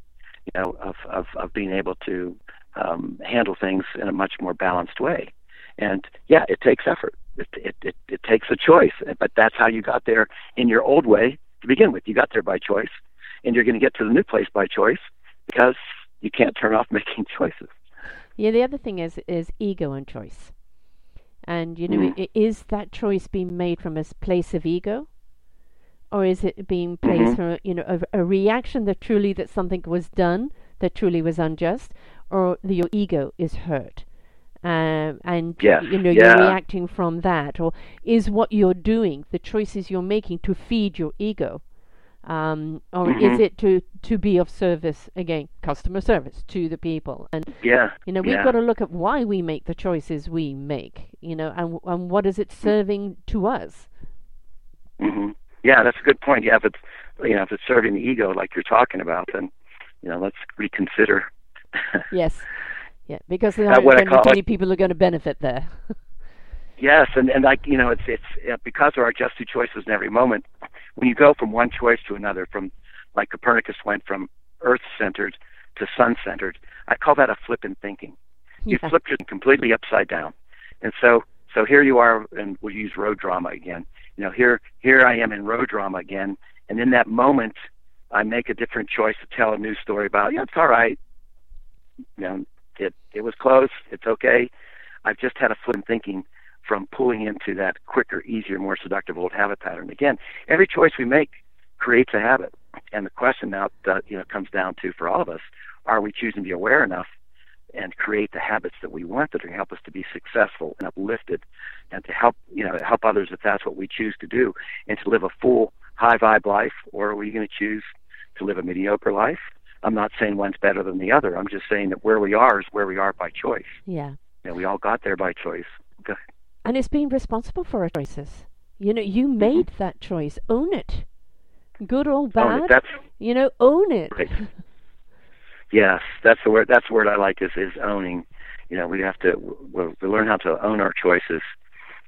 you know, of of, of being able to um, handle things in a much more balanced way. And yeah, it takes effort. It, it, it, it takes a choice, but that's how you got there in your old way to begin with. You got there by choice, and you're going to get to the new place by choice because you can't turn off <laughs> making choices. Yeah, the other thing is is ego and choice. And you know, Mm. is that choice being made from a place of ego, or is it being placed Mhm. from a- you know a, a reaction that truly that something was done that truly was unjust, or the, your ego is hurt, um, and Yes, you know yeah. you're reacting from that, or is what you're doing the choices you're making to feed your ego, um, or is Mhm. it to to be of service again, customer service to the people and Yeah. you know, we've yeah. got to look at why we make the choices we make, you know, and and what is it serving to us? hmm Yeah, that's a good point. Yeah, if it's you know if it's serving the ego like you're talking about, then you know let's reconsider. <laughs> Yes. Yeah, because there aren't what I going to be call many people who are going to benefit there. <laughs> yes, and and like you know it's it's uh, because there are just two choices in every moment. When you go from one choice to another, from like Copernicus went from Earth centered to sun centered, I call that a flip in thinking. You yeah. flip completely upside down, and so so here you are, and we'll use road drama again. You know, here here I am in road drama again, and in that moment, I make a different choice to tell a new story about. Yeah, it's all right. You know, it it was close. It's okay. I've just had a flip in thinking from pulling into that quicker, easier, more seductive old habit pattern. Again, every choice we make creates a habit, and the question now that you know comes down to for all of us: Are we choosing to be aware enough and create the habits that we want that are going to help us to be successful and uplifted, and to help you know help others if that's what we choose to do, and to live a full, high vibe life, or are we going to choose to live a mediocre life? I'm not saying one's better than the other. I'm just saying that where we are is where we are by choice. Yeah. You know, we all got there by choice. And it's being responsible for our choices. You know, you Mm-hmm. made that choice. Own it. Good or it. bad, you know, own it. Right. yes, that's the word. That's the word I like is is owning. You know, we have to we, we learn how to own our choices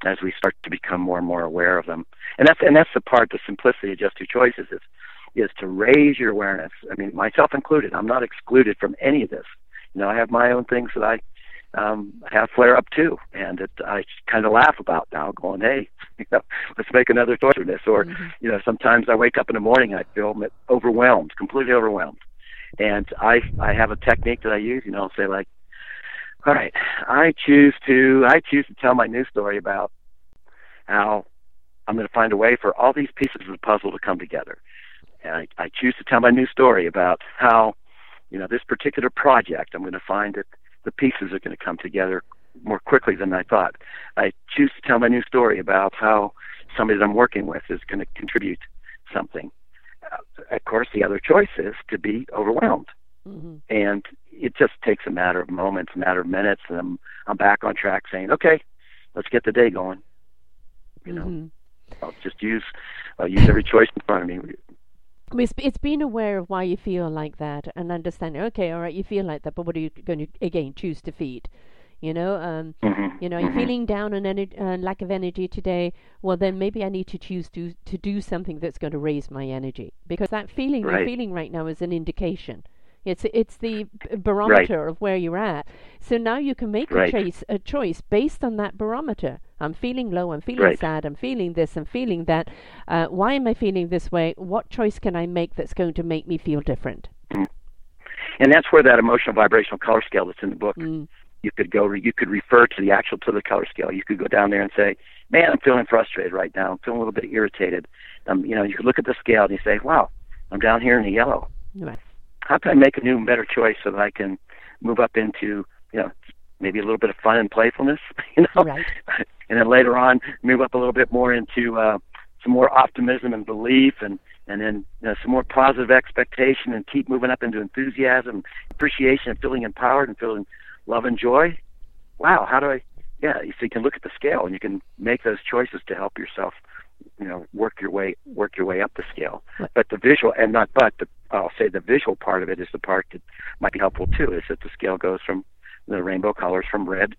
as we start to become more and more aware of them. And that's and that's the part. The simplicity of just two choices is is to raise your awareness. I mean, myself included. I'm not excluded from any of this. You know, I have my own things that I um, have flare up too, and that I kind of laugh about now, going, "Hey, <laughs> you know, let's make another this." Or, Mhm. you know, sometimes I wake up in the morning and I feel overwhelmed, completely overwhelmed, and I I have a technique that I use. You know, I'll say like, "All right, I choose to I choose to tell my news story about how I'm going to find a way for all these pieces of the puzzle to come together." And I, I choose to tell my new story about how, you know, this particular project, I'm going to find that the pieces are going to come together more quickly than I thought. I choose to tell my new story about how somebody that I'm working with is going to contribute something. Uh, of course, the other choice is to be overwhelmed, hmm and it just takes a matter of moments, a matter of minutes, and I'm I'm back on track, saying, "Okay, let's get the day going." You know, hmm I'll just use I'll use every choice in front of me. It's, it's being aware of why you feel like that and understanding, okay, all right, you feel like that, but what are you going to, again, choose to feed? You know, um, hmm you know, you're feeling down and ener- uh, lack of energy today. Well, then maybe I need to choose to to do something that's going to raise my energy because that feeling you're feeling right now is an indication. It's it's the barometer of where you're at. So now you can make Right. a choice a choice based on that barometer. I'm feeling low. I'm feeling Right. sad. I'm feeling this. I'm feeling that. Uh, why am I feeling this way? What choice can I make that's going to make me feel different? And that's where that emotional vibrational color scale that's in the book. Mm. You could go. You could refer to the actual to the color scale. You could go down there and say, "Man, I'm feeling frustrated right now. I'm feeling a little bit irritated." Um, you know, you could look at the scale and you say, "Wow, I'm down here in the yellow. Right. How can I make a new and better choice so that I can move up into, you know, maybe a little bit of fun and playfulness, <laughs> you know, Right. <laughs> and then later on move up a little bit more into uh, some more optimism and belief, and and then you know, some more positive expectation, and keep moving up into enthusiasm, appreciation, and feeling empowered and feeling love and joy. Wow, how do I? Yeah, so you can look at the scale and you can make those choices to help yourself, you know, work your way work your way up the scale. But the visual and not but the I'll say the visual part of it is the part that might be helpful too. Is that the scale goes from the rainbow colors from red,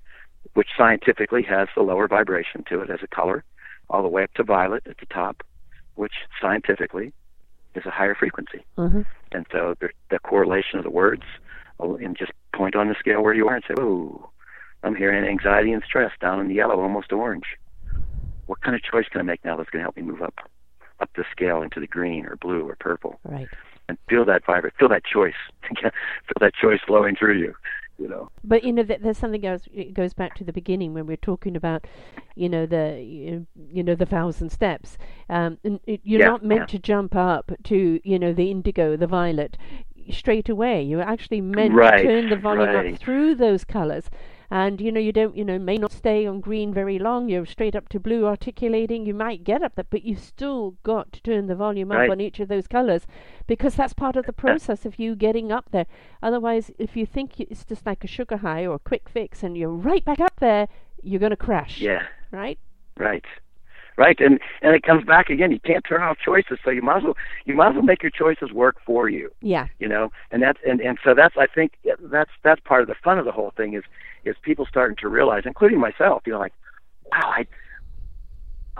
which scientifically has the lower vibration to it as a color, all the way up to violet at the top, which scientifically is a higher frequency. Uh-huh. And so the, the correlation of the words, oh, and just point on the scale where you are and say, oh, I'm hearing anxiety and stress down in the yellow, almost orange. What kind of choice can I make now that's going to help me move up up the scale into the green or blue or purple? Right. And feel that vibrate, feel that choice, <laughs> feel that choice flowing through you. You know. But you know, there's something else. It goes back to the beginning when we are talking about, you know, the you know the thousand steps. Um, you're yeah, not meant yeah. to jump up to you know the indigo, the violet, straight away. You're actually meant right, to turn the volume right. up through those colors and you know you don't you know may not stay on green very long. You're straight up to blue articulating. You might get up there but you've still got to turn the volume up on each of those colors because that's part of the process of you getting up there. Otherwise if you think it's just like a sugar high or a quick fix and you're right back up there you're going to crash. Yeah. Right? Right right? And and it comes back again you can't turn off choices so you might as well you might as well make your choices work for you. Yeah. You know and that's and and so that's i think that's that's part of the fun of the whole thing is is people starting to realize including myself you know like wow i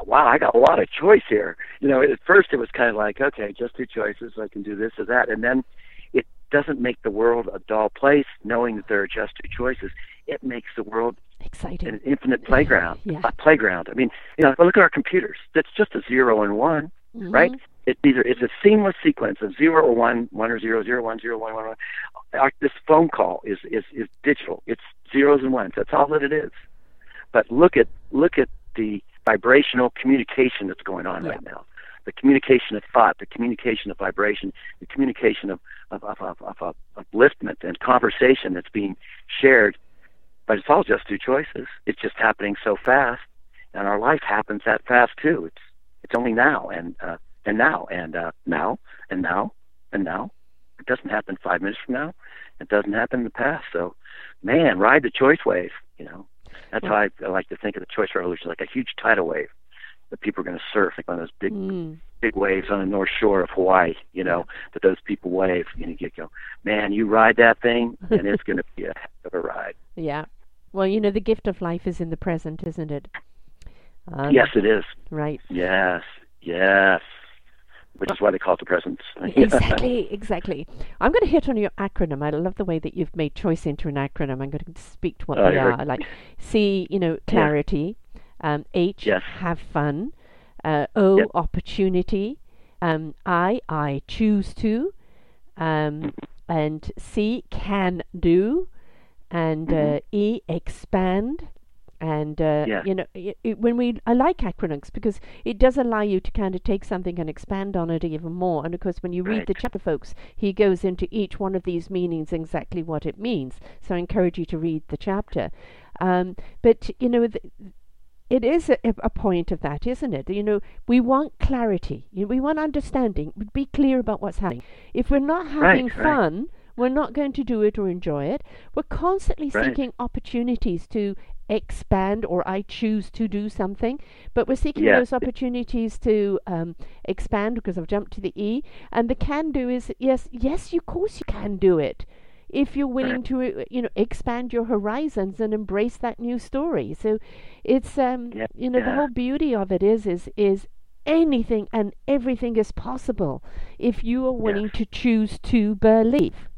wow i got a lot of choice here. You know at first it was kind of like okay just two choices i can do this or that and then it doesn't make the world a dull place knowing that there are just two choices it makes the world exciting an infinite playground yeah. a playground i mean you know look at our computers that's just a zero and one mm-hmm. right it either it's a seamless sequence of zero or one, one or zero, zero one, zero one, one one. Our, this phone call is is is digital. It's zeros and ones. That's all that it is. But look at look at the vibrational communication that's going on yeah. right now. The communication of thought, the communication of vibration, the communication of of, of, of, of, of upliftment and conversation that's being shared. But it's all just two choices. It's just happening so fast, and our life happens that fast too. It's it's only now, and uh, and now and uh, now and now and now. It doesn't happen five minutes from now. It doesn't happen in the past. So, man, ride the choice wave. You know, that's how I, I like to think of the choice revolution, like a huge tidal wave that people are going to surf, like on those big, mm. big waves on the north shore of Hawaii. You know, that those people wave. and You you go, man, you ride that thing, and it's going to be a heck of a ride. <laughs> Yeah. Well, you know, the gift of life is in the present, isn't it? Um, yes, it is. Right. Yes. Yes which is why they call it the present. <laughs> exactly, exactly. I'm going to hit on your acronym. I love the way that you've made choice into an acronym. I'm going to speak to what oh, they are. Like C, you know, clarity. Um, H, yes. have fun. Uh, o, yep. opportunity. Um, I, I choose to. Um, and C, can do. And mm-hmm. uh, E, expand and uh, you know it, it, when we I like acronyms because it does allow you to kind of take something and expand on it even more and of course when you read the chapter folks he goes into each one of these meanings exactly what it means so I encourage you to read the chapter um, but you know the, it is a, a, point of that, isn't it? You know, we want clarity. You know, we want understanding. Be clear about what's happening. If we're not having right, fun, right. we're not going to do it or enjoy it. We're constantly right. seeking opportunities to expand or I choose to do something, but we're seeking yeah. those opportunities to um, expand because I've jumped to the E. And the can do is yes, yes, of course you can do it if you're willing to you know expand your horizons and embrace that new story. So it's um yeah. you know the whole beauty of it is is is anything and everything is possible if you are willing to choose to believe.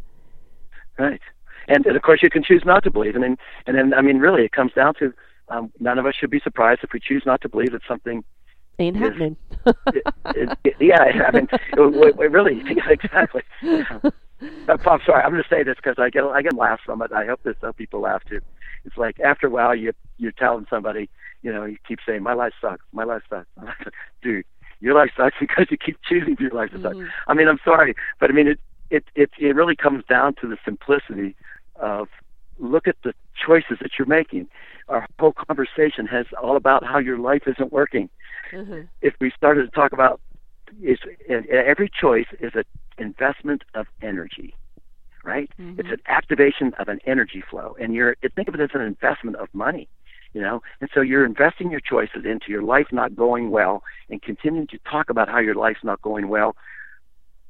Right and, and of course you can choose not to believe and then and then i mean really it comes down to um, none of us should be surprised if we choose not to believe that something ain't happening it, <laughs> it, it, yeah i mean <laughs> it, really <laughs> exactly i'm sorry i'm going to say this because i get i get laughs from it i hope this other people laugh too it's like after a while you you're telling somebody you know you keep saying my life sucks my life sucks <laughs> dude your life sucks <laughs> because you keep choosing your life to suck Mhm. i mean i'm sorry but i mean it it it it really comes down to the simplicity of look at the choices that you're making. Our whole conversation has all about how your life isn't working. Mhm. If we started to talk about is every choice is an investment of energy, right? Mhm. It's an activation of an energy flow, and you're think of it as an investment of money, you know. And so you're investing your choices into your life not going well, and continuing to talk about how your life's not going well.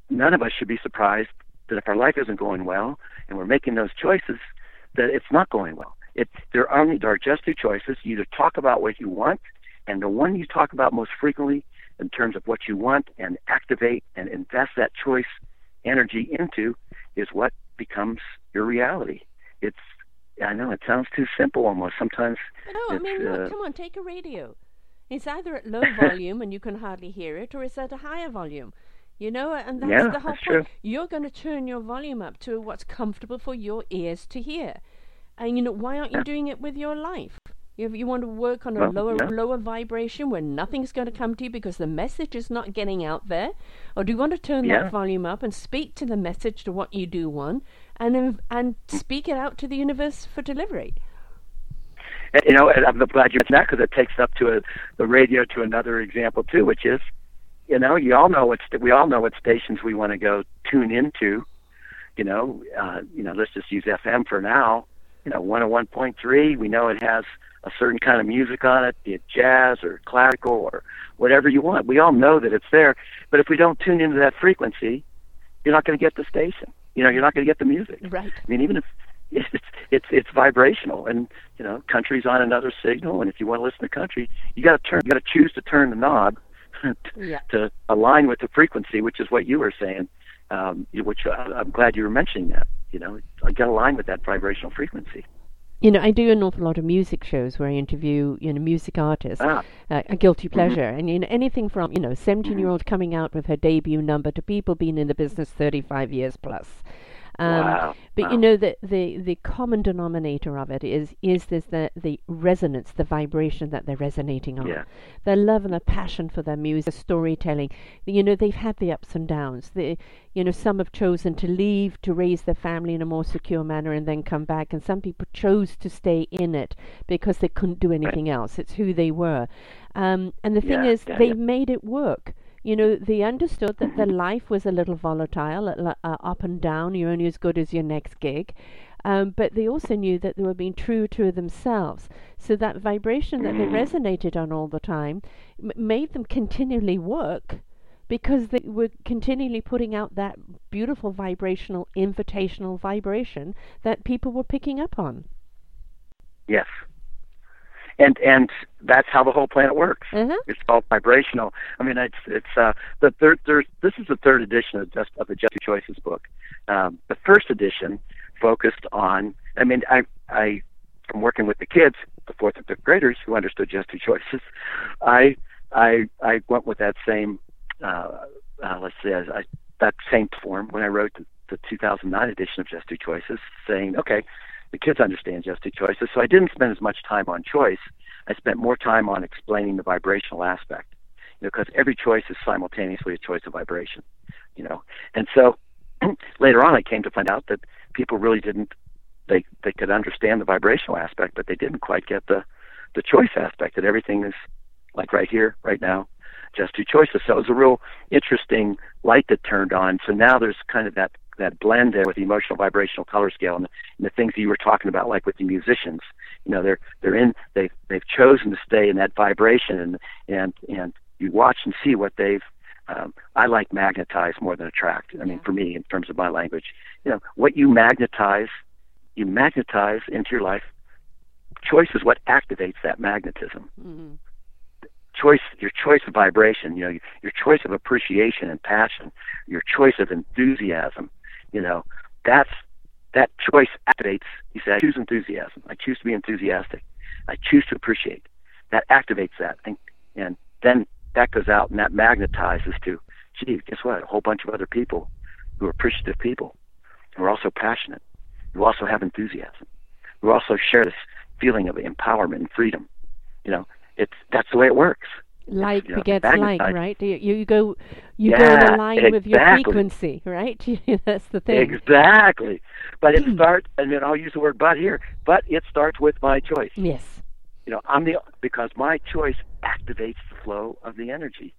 None of us should be surprised that if our life isn't going well and we're making those choices, that it's not going well. It there are only there are just two choices. You either talk about what you want, and the one you talk about most frequently in terms of what you want and activate and invest that choice energy into is what becomes your reality. It's I know it sounds too simple almost. Sometimes no, I mean, look, uh, come on, take a radio. It's either at low <laughs> volume and you can hardly hear it, or it's at a higher volume. You know, and that's yeah, the whole that's point. True. You're going to turn your volume up to what's comfortable for your ears to hear. And you know, why aren't you doing it with your life? If you want to work on a well, lower yeah. lower vibration where nothing's going to come to you because the message is not getting out there, or do you want to turn yeah. that volume up and speak to the message to what you do want, and and speak it out to the universe for delivery? You know, I'm glad you mentioned that because it takes up to a, the radio to another example too, which is, you know, you all know what st- we all know what stations we want to go tune into. You know, uh, you know, let's just use FM for now. You know, 101.3. We know it has a certain kind of music on it, be it jazz or classical or whatever you want. We all know that it's there, but if we don't tune into that frequency, you're not going to get the station. You know, you're not going to get the music. Right. I mean, even if <laughs> it's it's it's vibrational, and you know, country's on another signal, and if you want to listen to country, you got to turn, you got to choose to turn the knob <laughs> to, yeah. to align with the frequency, which is what you were saying. Um, which I, I'm glad you were mentioning that. You know, I got to align with that vibrational frequency you know, I do an awful lot of music shows where I interview, you know, music artists, ah. uh, a guilty pleasure, mm-hmm. and you know, anything from you know, seventeen-year-old coming out with her debut number to people being in the business thirty-five years plus. Um, wow. But wow. you know the, the the common denominator of it is is this the the resonance, the vibration that they're resonating on. Yeah. Their love and their passion for their music, storytelling. You know they've had the ups and downs. The you know some have chosen to leave to raise their family in a more secure manner and then come back, and some people chose to stay in it because they couldn't do anything right. else. It's who they were. Um, and the thing yeah, is, yeah, they made it work you know, they understood that their life was a little volatile, uh, up and down. You're only as good as your next gig. Um, but they also knew that they were being true to themselves. So that vibration that they resonated on all the time m- made them continually work because they were continually putting out that beautiful vibrational, invitational vibration that people were picking up on. Yes. And and that's how the whole planet works. Uh-huh. It's all vibrational. I mean, it's it's uh, the third. There's, this is the third edition of just of the Just Two Choices book. Um, the first edition focused on. I mean, I I from working with the kids, the fourth and fifth graders who understood Just Two Choices, I I I went with that same. Uh, uh, let's say I, that same form when I wrote the, the 2009 edition of Just Two Choices, saying, okay, the kids understand just two choices. So I didn't spend as much time on choice. I spent more time on explaining the vibrational aspect, you know, because every choice is simultaneously a choice of vibration, you know. And so <clears throat> later on, I came to find out that people really didn't. They they could understand the vibrational aspect, but they didn't quite get the the choice aspect. That everything is like right here, right now, just two choices. So it was a real interesting light that turned on. So now there's kind of that that blend there with the emotional vibrational color scale and the, and the things that you were talking about, like with the musicians. You know, they're they're in they they've chosen to stay in that vibration, and and and you watch and see what they've. Um, I like magnetize more than attract. I mean, Yeah. for me, in terms of my language, you know, what you magnetize, you magnetize into your life. Choice is what activates that magnetism Mm. choice your choice of vibration you know your choice of appreciation and passion your choice of enthusiasm you know that's that choice activates you say i choose enthusiasm. I choose to be enthusiastic. I choose to appreciate. That activates that and and then that goes out and that magnetizes to gee guess what? A whole bunch of other people who are appreciative people who are also passionate who also have enthusiasm who also share this feeling of empowerment and freedom. You know it's that's the way it works. Like you know, begets like, right? You, you go, you go in line with your frequency, right? <laughs> That's the thing. Exactly. But it hmm. starts, and then I'll use the word "but" here. But it starts with my choice. Yes. You know, I'm the because my choice activates the flow of the energy.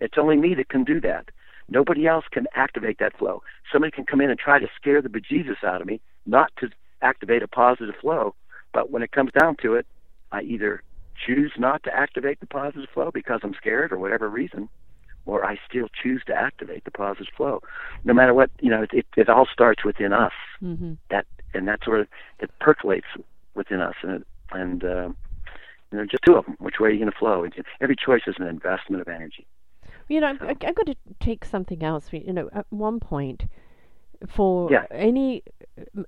It's only me that can do that. Nobody else can activate that flow. Somebody can come in and try to scare the bejesus out of me, not to activate a positive flow. But when it comes down to it, I either choose not to activate the positive flow because I'm scared or whatever reason, or I still choose to activate the positive flow. No matter what, you know, it, it, it all starts within us. hmm That and that's where it percolates within us, and it, and uh, you know, just two of them. Which way are you going to flow? And every choice is an investment of energy. You know, I, I've got to take something else. You know, at one point, for Yeah. any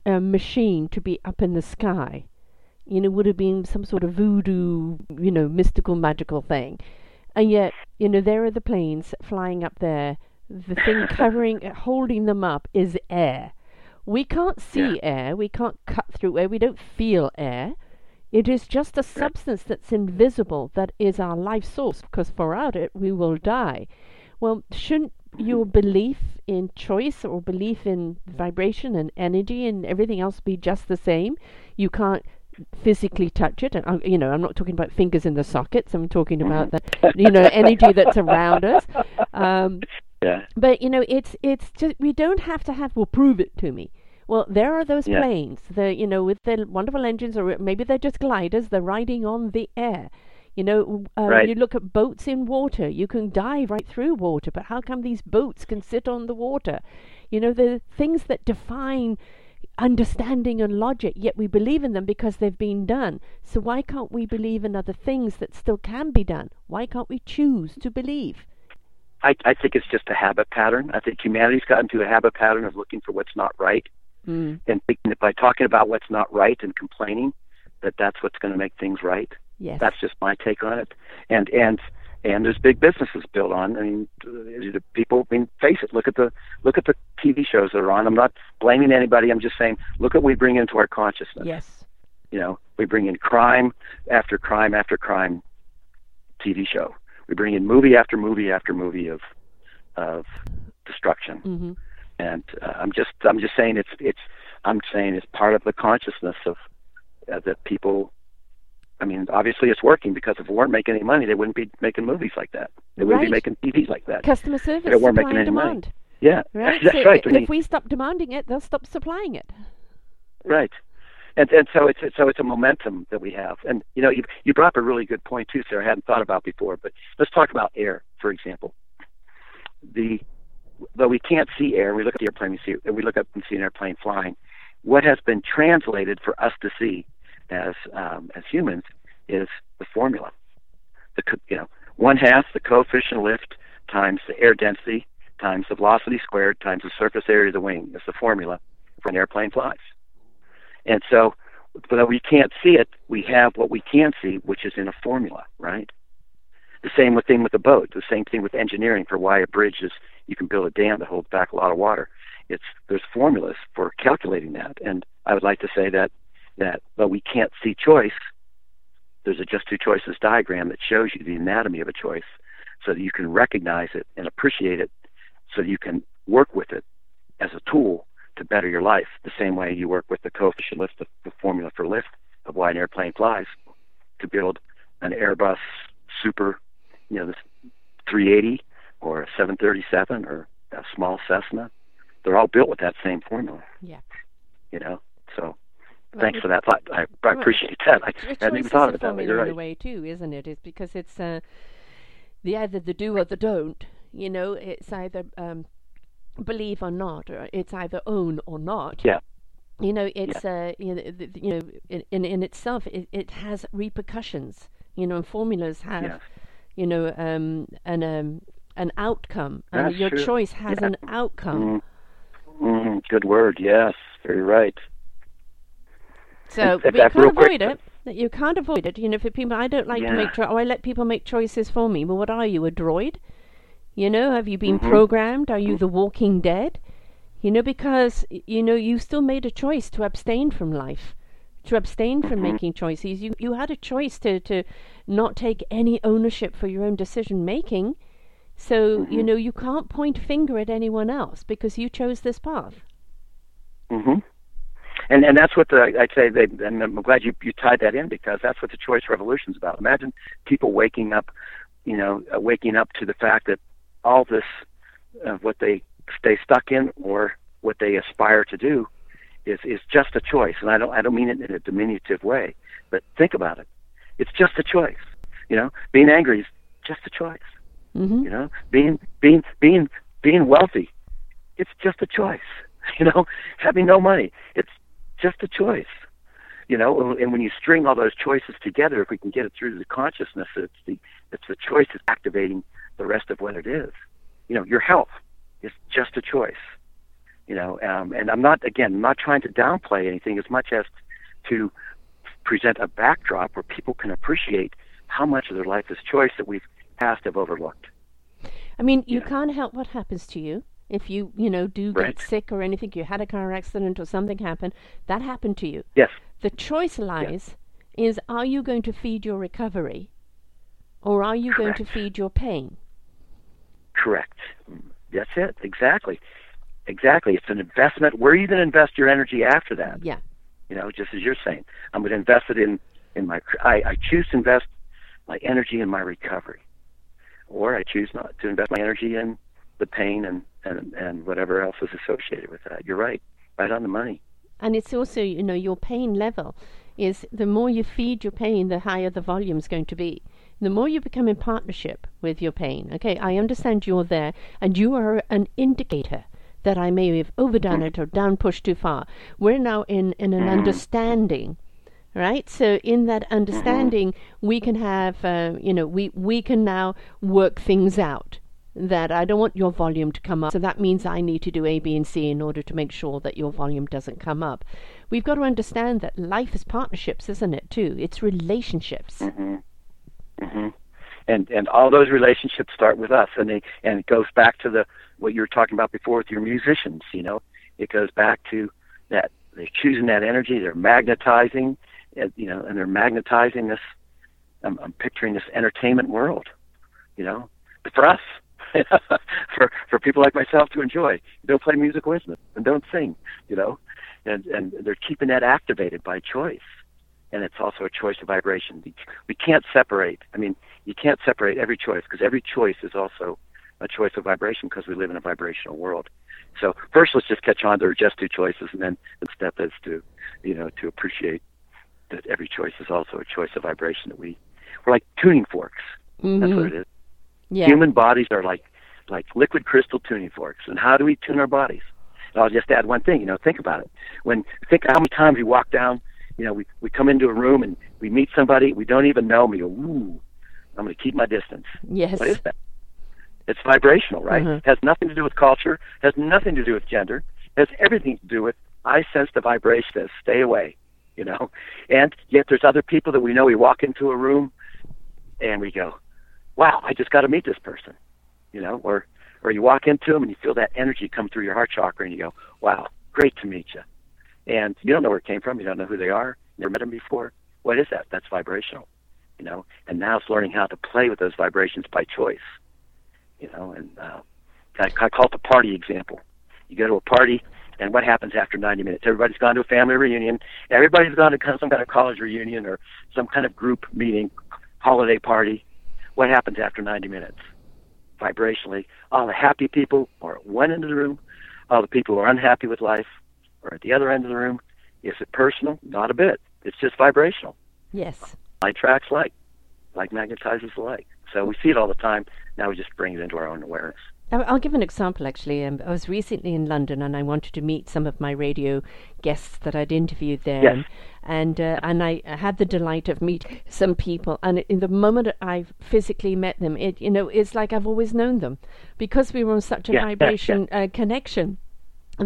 uh, machine to be up in the sky, you know, would have been some sort of voodoo, you know, mystical, magical thing. And yet, you know, there are the planes flying up there. The thing <laughs> covering, holding them up is air. We can't see air. We can't cut through air. We don't feel air. It is just a substance that's invisible that is our life source, because without it, we will die. Well, shouldn't your belief in choice or belief in vibration and energy and everything else be just the same? You can't physically touch it, and uh, you know, I'm not talking about fingers in the sockets. I'm talking about the, you know, energy that's around us. Um, <laughs> Yeah. but you know, it's it's just we don't have to have. Well, prove it to me. Well, there are those Yeah. planes. The you know with their wonderful engines, or maybe they're just gliders. They're riding on the air. You know, uh, Right. you look at boats in water. You can dive right through water, but how come these boats can sit on the water? You know, the things that define understanding and logic, yet we believe in them because they've been done. So why can't we believe in other things that still can be done? Why can't we choose to believe? I, I think it's just a habit pattern. I think humanity's gotten to a habit pattern of looking for what's not right Mm. and thinking that by talking about what's not right and complaining, that that's what's going to make things right. Yes. That's just my take on it. And and and there's big businesses built on. I mean, uh, people. I mean, face it. Look at the look at the TV shows that are on. I'm not blaming anybody. I'm just saying, look at what we bring into our consciousness. yes. You know, we bring in crime after crime after crime TV show. We bring in movie after movie after movie of of destruction. hmm And uh, I'm just I'm just saying it's it's I'm saying it's part of the consciousness of uh, that people. I mean, obviously it's working because if we weren't making any money, they wouldn't be making movies like that. They wouldn't Right. be making TVs like that. Customer service, They weren't making any money. Yeah, Right. <laughs> that's So right. I If we stop demanding it, they'll stop supplying it. Right. And and so it's so it's a momentum that we have. And you know, you you brought up a really good point too, Sarah. I hadn't thought about before, but let's talk about air, for example. The though we can't see air, we look at the airplane, we see we look up and see an airplane flying. What has been translated for us to see as um, as humans is the formula. The you know one half the coefficient of lift times the air density times the velocity squared times the surface area of the wing is the formula for an airplane flies. And so, though we can't see it, we have what we can see, which is in a formula, right? The same thing with the boat. The same thing with engineering for why a bridge is. You can build a dam that holds back a lot of water. It's there's formulas for calculating that, and I would like to say that that though we can't see choice, there's a just two choices diagram that shows you the anatomy of a choice, so that you can recognize it and appreciate it, so you can work with it as a tool to better your life. The same way you work with the coefficient lift, the, the formula for lift of why an airplane flies, to build an Airbus Super, you know, this 380 or a 737 or a small Cessna. They're all built with that same formula. Yeah. You know, so Well, thanks for that thought. I, I Well, appreciate that. I hadn't even thought of it that way. You're right. way too, isn't it? It's because it's uh, the either the do or the don't. You know, it's either um, believe or not, or it's either own or not. Yeah. You know, it's uh, you know, th- you know, in in, in itself, it, it has repercussions. You know, and formulas have, Yes. you know, um, an um, an outcome, and That's your true. choice has Yeah. an outcome. Mm, mm, good word. Yes, very right. So in we can't real quick- avoid it. You can't avoid it. You know, for people, I don't like to make. Cho- oh, I let people make choices for me. Well, what are you, a droid? You know, have you been Mhm. programmed? Are you the Walking Dead? You know, because you know you still made a choice to abstain from life, to abstain from Mhm. making choices. You you had a choice to to not take any ownership for your own decision making. So you Mhm. know you can't point finger at anyone else because you chose this path. hmm And and that's what the I'd say. They, and I'm glad you you tied that in because that's what the choice revolution is about. Imagine people waking up, you know, uh, waking up to the fact that all this, uh, what they stay stuck in or what they aspire to do, is is just a choice. And I don't I don't mean it in a diminutive way, but think about it. It's just a choice. You know, being angry is just a choice. hmm You know, being being being being wealthy, it's just a choice. <laughs> You know, having no money, it's just a choice. you know, and when you string all those choices together, if we can get it through to the consciousness, it's the it's the choice that's activating the rest of what it is. You know, your health is just a choice. You know, um, and I'm not again I'm not trying to downplay anything as much as to present a backdrop where people can appreciate how much of their life is choice that we've past have overlooked. I mean, you yeah. can't help what happens to you. If you, you know, do right. get sick or anything, you had a car accident or something happened, that happened to you. Yes. The choice lies yes. is are you going to feed your recovery or are you Correct. going to feed your pain? Correct. That's it. Exactly. Exactly. It's an investment. Where are you going to invest your energy after that? Yeah. You know, just as you're saying, I'm going to invest it in in my. I, I choose to invest my energy in my recovery, or I choose not to invest my energy in the pain and and and whatever else is associated with that. You're right. Right on the money. And it's also, you know, your pain level is the more you feed your pain, the higher the volume is going to be. The more you become in partnership with your pain. Okay, I understand you're there and you are an indicator that I may have overdone it or down pushed too far. We're now in, in an understanding, right? So in that understanding, we can have, uh, you know, we, we can now work things out. That I don't want your volume to come up, so that means I need to do A, B, and C in order to make sure that your volume doesn't come up. We've got to understand that life is partnerships, isn't it? Too, it's relationships. Mm-hmm. Mm-hmm. And and all those relationships start with us and they and it goes back to the what you were talking about before with your musicians you know? It goes back to that they're choosing that energy they're magnetizing you know and they're magnetizing this I'm, I'm picturing this entertainment world you know? For us <laughs> for for people like myself to enjoy don't play music with them and don't sing you know? And and they're keeping that activated by choice and it's also a choice of vibration. We can't separate. I mean, you can't separate every choice because every choice is also a choice of vibration because we live in a vibrational world. So first, let's just catch on. There are just two choices, and then the step is to, you know, to appreciate that every choice is also a choice of vibration. That we we're like tuning forks. Mm-hmm. That's what it is. Yeah. Human bodies are like like liquid crystal tuning forks. And how do we tune our bodies? And I'll just add one thing. You know, think about it. When think how many times you walk down you know, we we come into a room and we meet somebody we don't even know. And we go, ooh, I'm going to keep my distance. Yes. What is that? It's vibrational, right? Mhm. It has nothing to do with culture. Has nothing to do with gender. Has everything to do with I sense the vibration. Says stay away. You know, and yet there's other people that we know. We walk into a room, and we go, wow, I just got to meet this person. You know, or or you walk into them and you feel that energy come through your heart chakra, and you go, wow, great to meet you and you don't know where it came from. You don't know who they are. Never met them before. What is that? That's vibrational, you know. And now it's learning how to play with those vibrations by choice, you know. And uh, I, I call it the party example. You go to a party, and what happens after 90 minutes? Everybody's gone to a family reunion. Everybody's gone to some kind of college reunion or some kind of group meeting, holiday party. What happens after 90 minutes? Vibrationally, all the happy people are at one end of the room. All the people who are unhappy with life or at the other end of the room. Is it personal? Not a bit. It's just vibrational. Yes. Like attracts like, like magnetizes like. So we see it all the time. Now we just bring it into our own awareness. I'll give an example actually. Um, I was recently in London and I wanted to meet some of my radio guests that I'd interviewed there. Yes. And uh, and I had the delight of meet some people. And in the moment I physically met them, it you know it's like I've always known them because we were on such a Yeah, yeah, vibration Uh, connection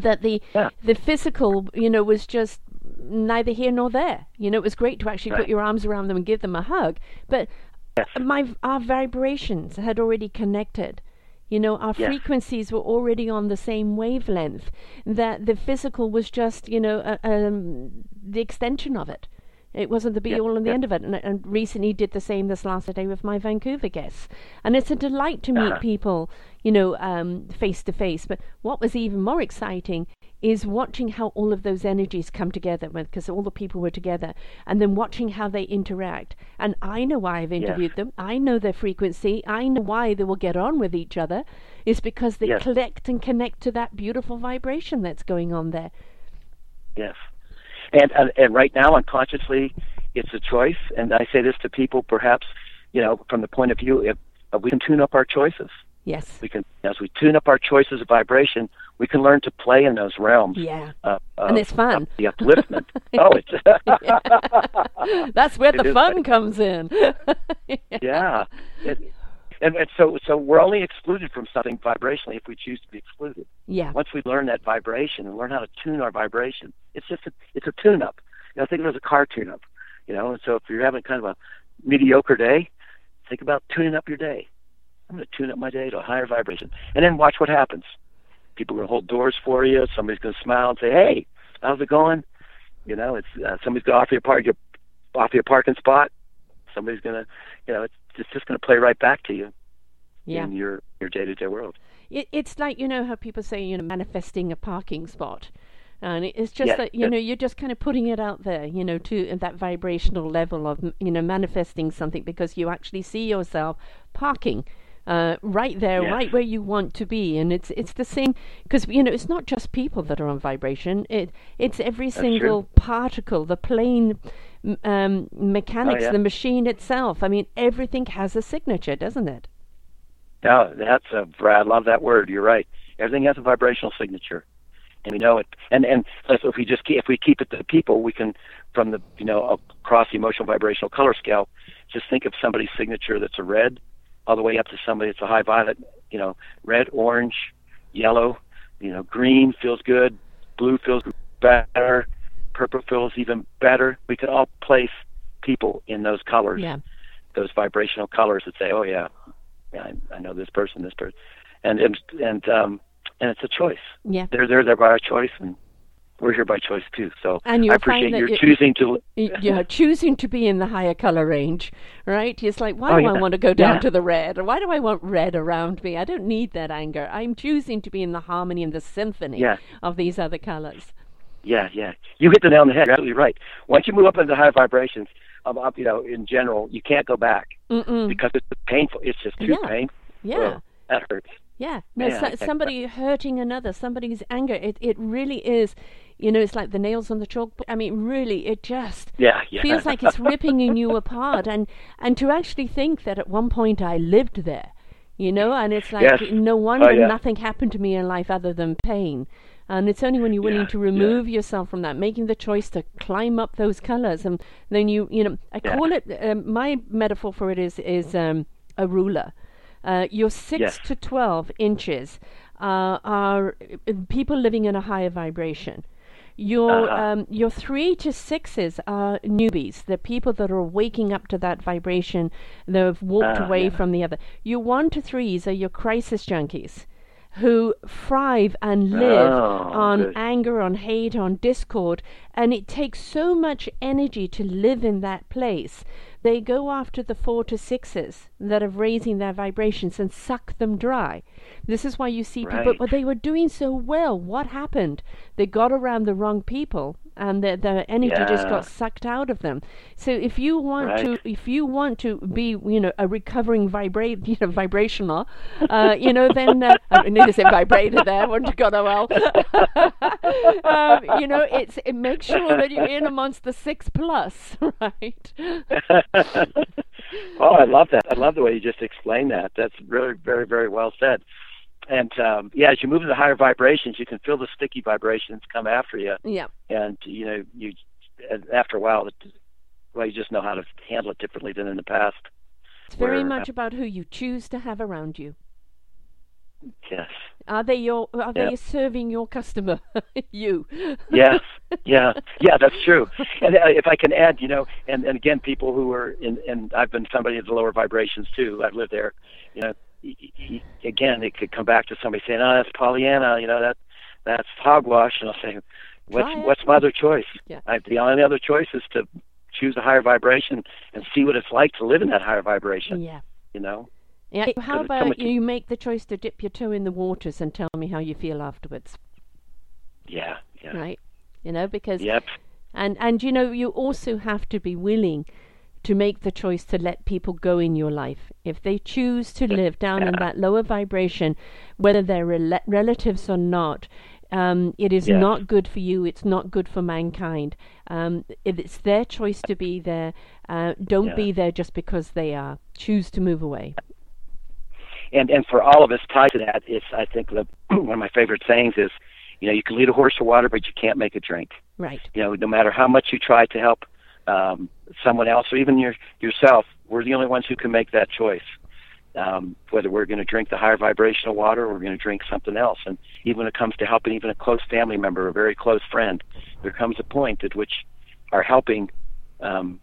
that the Yeah. the physical you know was just neither here nor there. You know, it was great to actually put your arms around them and give them a hug, but Yes. my our vibrations had already connected. You know, our Yes. frequencies were already on the same wavelength. That the physical was just, you know, uh, um, the extension of it. It wasn't the be Yeah, all and the yeah. end of it. And, and recently did the same this last day with my Vancouver guests. And it's a delight to meet Uh-huh. people, you know, um, face to face. But what was even more exciting is watching how all of those energies come together because all the people were together and then watching how they interact. And I know why I've interviewed them. I know their frequency. I know why they will get on with each other. It's because they Yes. collect and connect to that beautiful vibration that's going on there. Yes. And, and and right now, unconsciously, it's a choice. And I say this to people, perhaps, you know, from the point of view if, if we can tune up our choices. Yes. We can, as we tune up our choices of vibration, we can learn to play in those realms. Yeah. Uh, and it's fun. The upliftment. <laughs> oh, it's. That's where <laughs> It the fun comes in. <laughs> yeah. It, and, and so, so we're only excluded from something vibrationally if we choose to be excluded. yeah. Once we learn that vibration and learn how to tune our vibration, it's just a, it's a tune-up. You know, think of it as a car tune-up. You know, and so if you're having kind of a mediocre day, think about tuning up your day. I'm going to tune up my day to a higher vibration, and then watch what happens. People are going to hold doors for you. Somebody's going to smile and say, "Hey, how's it going?" You know, it's uh, somebody's going to offer you a park, your, offer you a parking spot. Somebody's going to, you know, it's, it's just going to play right back to you Yeah. in your your day-to-day world. It, it's like you know how people say you know manifesting a parking spot, and it's just that you know you're just kind of putting it out there, you know, to that vibrational level of you know manifesting something because you actually see yourself parking. Uh, right there, right where you want to be, and it's it's the same because you know it's not just people that are on vibration. It it's every true. single particle, the plane um, mechanics, Oh, yeah. the machine itself. I mean, everything has a signature, doesn't it? Yeah, that's a I love that word. You're right. Everything has a vibrational signature, and we know it. And and so if we just keep, if we keep it to the people, we can from the you know across the emotional vibrational color scale, just think of somebody's signature that's a red, all the way up to somebody that's a high violet. You know, red, orange, yellow. You know, green feels good, blue feels better, purple feels even better. We can all place people in those colors Yeah. those vibrational colors that say, "Oh yeah, yeah I, I know this person, this person," and and and um, and it's a choice. Yeah. They're they're there by our choice, and we're here by choice too. So And I appreciate you- choosing to. <laughs> Yeah, choosing to be in the higher color range, right? It's like, why Oh, do I want to go down Yeah. to the red? Or why do I want red around me? I don't need that anger. I'm choosing to be in the harmony and the symphony Yeah. of these other colors. Yeah, yeah. You hit the nail on the head. You're absolutely right. Once you move up into higher vibrations, um, you know, in general, you can't go back Mm-mm. because it's painful. It's just too Yeah. painful. Yeah. Ugh, that hurts. Yeah, no, I so, <laughs> somebody hurting another, somebody's anger. It it really is, you know, it's like the nails on the chalkboard. I mean, really, it just Yeah, yeah. feels like it's ripping <laughs> you apart. And and to actually think that at one point I lived there, you know, and it's like Yes. no wonder yeah. nothing happened to me in life other than pain. And it's only when you're willing Yeah, to yeah. remove yourself from that, making the choice to climb up those colors, and then you, you know, I Yeah. call it. Um, my metaphor for it is is um, a ruler. Uh, your six Yes. to twelve inches uh, are uh, people living in a higher vibration. Your Uh-huh. um, your three to sixes are newbies. They're people that are waking up to that vibration. They've walked Ah, away yeah. from the other. Your one to threes are your crisis junkies, who thrive and live Oh, on good. anger, on hate, on discord, and it takes so much energy to live in that place. They go after the four to sixes that are raising their vibrations and suck them dry. This is why you see people, Right. but they were doing so well. What happened? They got around the wrong people, and their their energy just got sucked out of them. So if you want Right. to, if you want to be, you know, a recovering vibrate, <laughs> you know, vibrational, uh, you know, then uh, I need to say vibrator there. <laughs> Wouldn't have gone well. <laughs> um, you know, it's it makes sure that you're in amongst the six plus, right? oh, I love that. I love the way you just explained that. That's really very, very well said. And um, yeah, as you move into higher vibrations, you can feel the sticky vibrations come after you, yeah. and you know, you after a while, it, well, you just know how to handle it differently than in the past. It's very Where, uh, much about who you choose to have around you. Yes. Are they your? Are they Yeah. serving your customer? <laughs> you. Yes. <laughs> Yeah. Yeah. That's true. And uh, if I can add, you know, and and again, people who are in, and I've been somebody of the lower vibrations too. I've lived there. You know, again, it could come back to somebody saying, "Oh, that's Pollyanna." You know, that that's hogwash, and I'll say, "What's what's my other choice?" Yeah. I, the only other choice is to choose a higher vibration and see what it's like to live in that higher vibration. Yeah. You know. Yeah. How about you make the choice to dip your toe in the waters and tell me how you feel afterwards, Yeah. Yeah. right? You know, because Yep. and and you know you also have to be willing to make the choice to let people go in your life if they choose to live down in that lower vibration whether they're rela- relatives or not um, it is Yes. not good for you it's not good for mankind um, if it's their choice to be there uh, don't Yeah. be there just because they are choose to move away and and for all of us tied to that, it's I think the <clears throat> one of my favorite sayings is, you know, you can lead a horse to water, but you can't make it drink. Right. You know, no matter how much you try to help um, someone else or even your yourself, we're the only ones who can make that choice. Um, whether we're going to drink the higher vibrational water or we're going to drink something else. And even when it comes to helping even a close family member, or a very close friend, there comes a point at which our helping, um,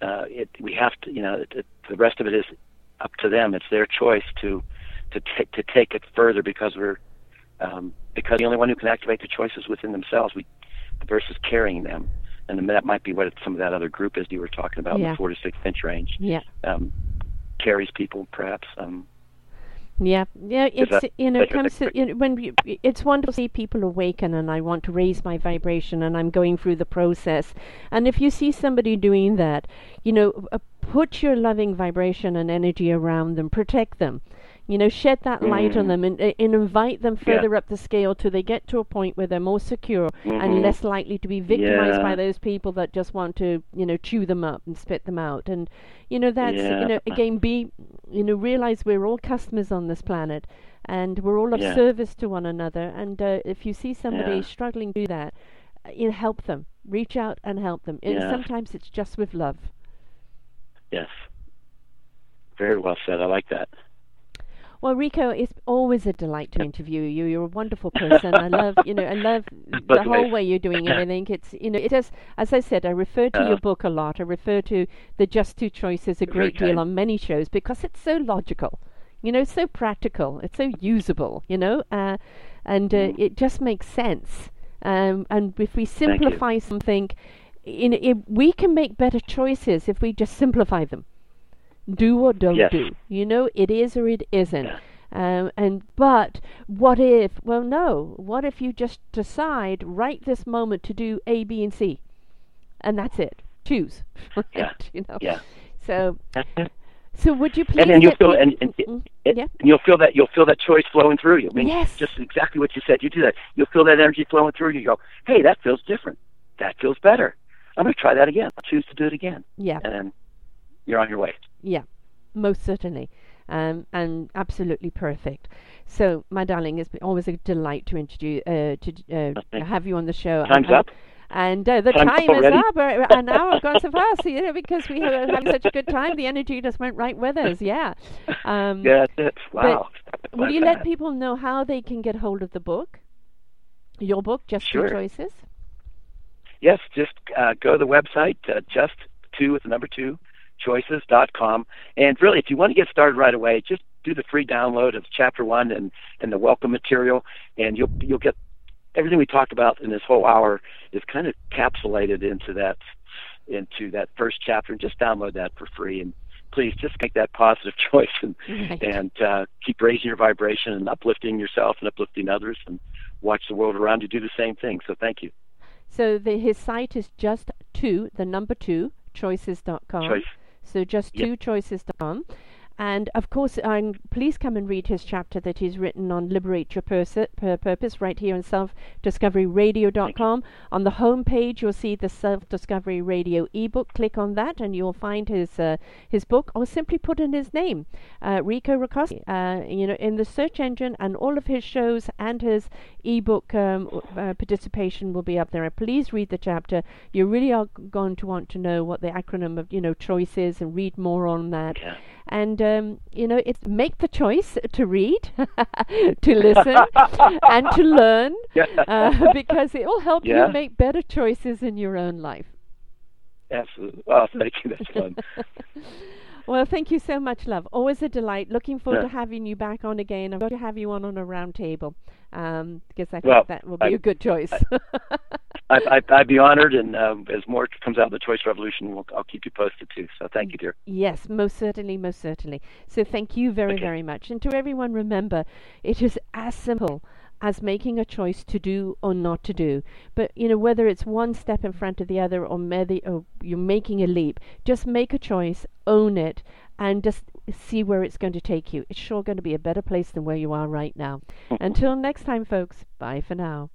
uh, it, we have to, you know, it, it, the rest of it is up to them. It's their choice to to take to take it further because we're um, because the only one who can activate the choices within themselves. We versus carrying them, and that might be what some of that other group is you were talking about, Yeah. the four to six inch range. Yeah. Um, carries people, perhaps. Um, Yeah, yeah. It's that- you know, it comes to you know, when you, it's wonderful to see people awaken, and I want to raise my vibration, and I'm going through the process. And if you see somebody doing that, you know, uh, put your loving vibration and energy around them, protect them. You know, shed that light on Mhm. them, and, and invite them Yeah. further up the scale till they get to a point where they're more secure and Mhm. less likely to be victimized by those people that just want to, you know, chew them up and spit them out. And you know, that's Yeah. you know, again, be you know, realize we're all customers on this planet, and we're all of Yeah. service to one another. And uh, if you see somebody Yeah. struggling to do that, uh, you know, help them. Reach out and help them. And sometimes it's just with love. yes. Very well said. I like that. Well, Rico, it's always a delight to interview you. You're a wonderful <laughs> person. I love, you know, I love the whole way you're doing everything. It's, you know, it is, as I said, I refer to Yeah. your book a lot. I refer to the Just Two Choices a great deal on many shows because it's so logical. You know, so practical. It's so usable. You know, uh, and uh, Mm. it just makes sense. Um, and if we simplify something, in, it, we can make better choices if we just simplify them. Do or don't Yes. do. You know, it is or it isn't. Yeah. Um, and but what if? Well, no. What if you just decide right this moment to do A, B, and C, and that's it. Choose. <laughs> Right? Yeah. You know. Yeah. So, <laughs> so would you please? And, then you'll feel and, and, and yeah. you'll feel that you'll feel that choice flowing through you. I mean, Yes. just exactly what you said. You do that. You'll feel that energy flowing through you. You go, hey, that feels different. That feels better. I'm going to try that again. I'll choose to do it again, Yeah. and then you're on your way. Yeah. Most certainly. Um, and absolutely perfect. So, my darling, it's been always a delight to introduce, uh, to uh, have you on the show. Time's and, up. And uh, the time is already? up, uh, an hour gone so fast, you know, because we were having such a good time. The energy just went right with us, yeah. Um, Yeah, that's it. Wow. Will you let people know how they can get hold of the book? Your book, Just Sure. Two Choices? Yes, just uh, go to the website, uh, just two with the number two, choices.com. And really, if you want to get started right away, just do the free download of chapter one and, and the welcome material, and you'll you'll get everything we talked about in this whole hour is kind of capsulated into that into that first chapter. And just download that for free. And please just make that positive <laughs> choice and Right. and uh, keep raising your vibration and uplifting yourself and uplifting others, and watch the world around you do the same thing. So thank you. So the, his site is just two, the number two, choices.com. Choice. So just two choices.com. And of course, um, please come and read his chapter that he's written on Liberate Your Purse- Pur- Purpose right here on selfdiscoveryradio.com. On the home page, you'll see the Self Discovery Radio ebook. Click on that, and you'll find his uh, his book, or simply put in his name, uh, Rico Riccosti. Uh, you know, in the search engine, and all of his shows and his ebook um, uh, participation will be up there. Please read the chapter. You really are going to want to know what the acronym of you know choice is, and read more on that Yeah. and um, you know it's make the choice to read <laughs> to listen <laughs> and to learn uh, <laughs> because it will help Yeah. you make better choices in your own life Absolutely. Oh, thank you. That's fun. Well thank you so much love always a delight looking forward Yeah. to having you back on again i'm going to have you on on a round table um, because i Well, think that will be I- a good choice I, I, I'd be honored, and um, as more comes out of the Choice Revolution, we'll, I'll keep you posted too. So thank you, dear. Yes, most certainly, most certainly. So thank you very, Okay. very much. And to everyone, remember, it is as simple as making a choice to do or not to do. But you know, whether it's one step in front of the other or, maybe, or you're making a leap, just make a choice, own it, and just see where it's going to take you. It's sure going to be a better place than where you are right now. Mm-hmm. Until next time, folks. Bye for now.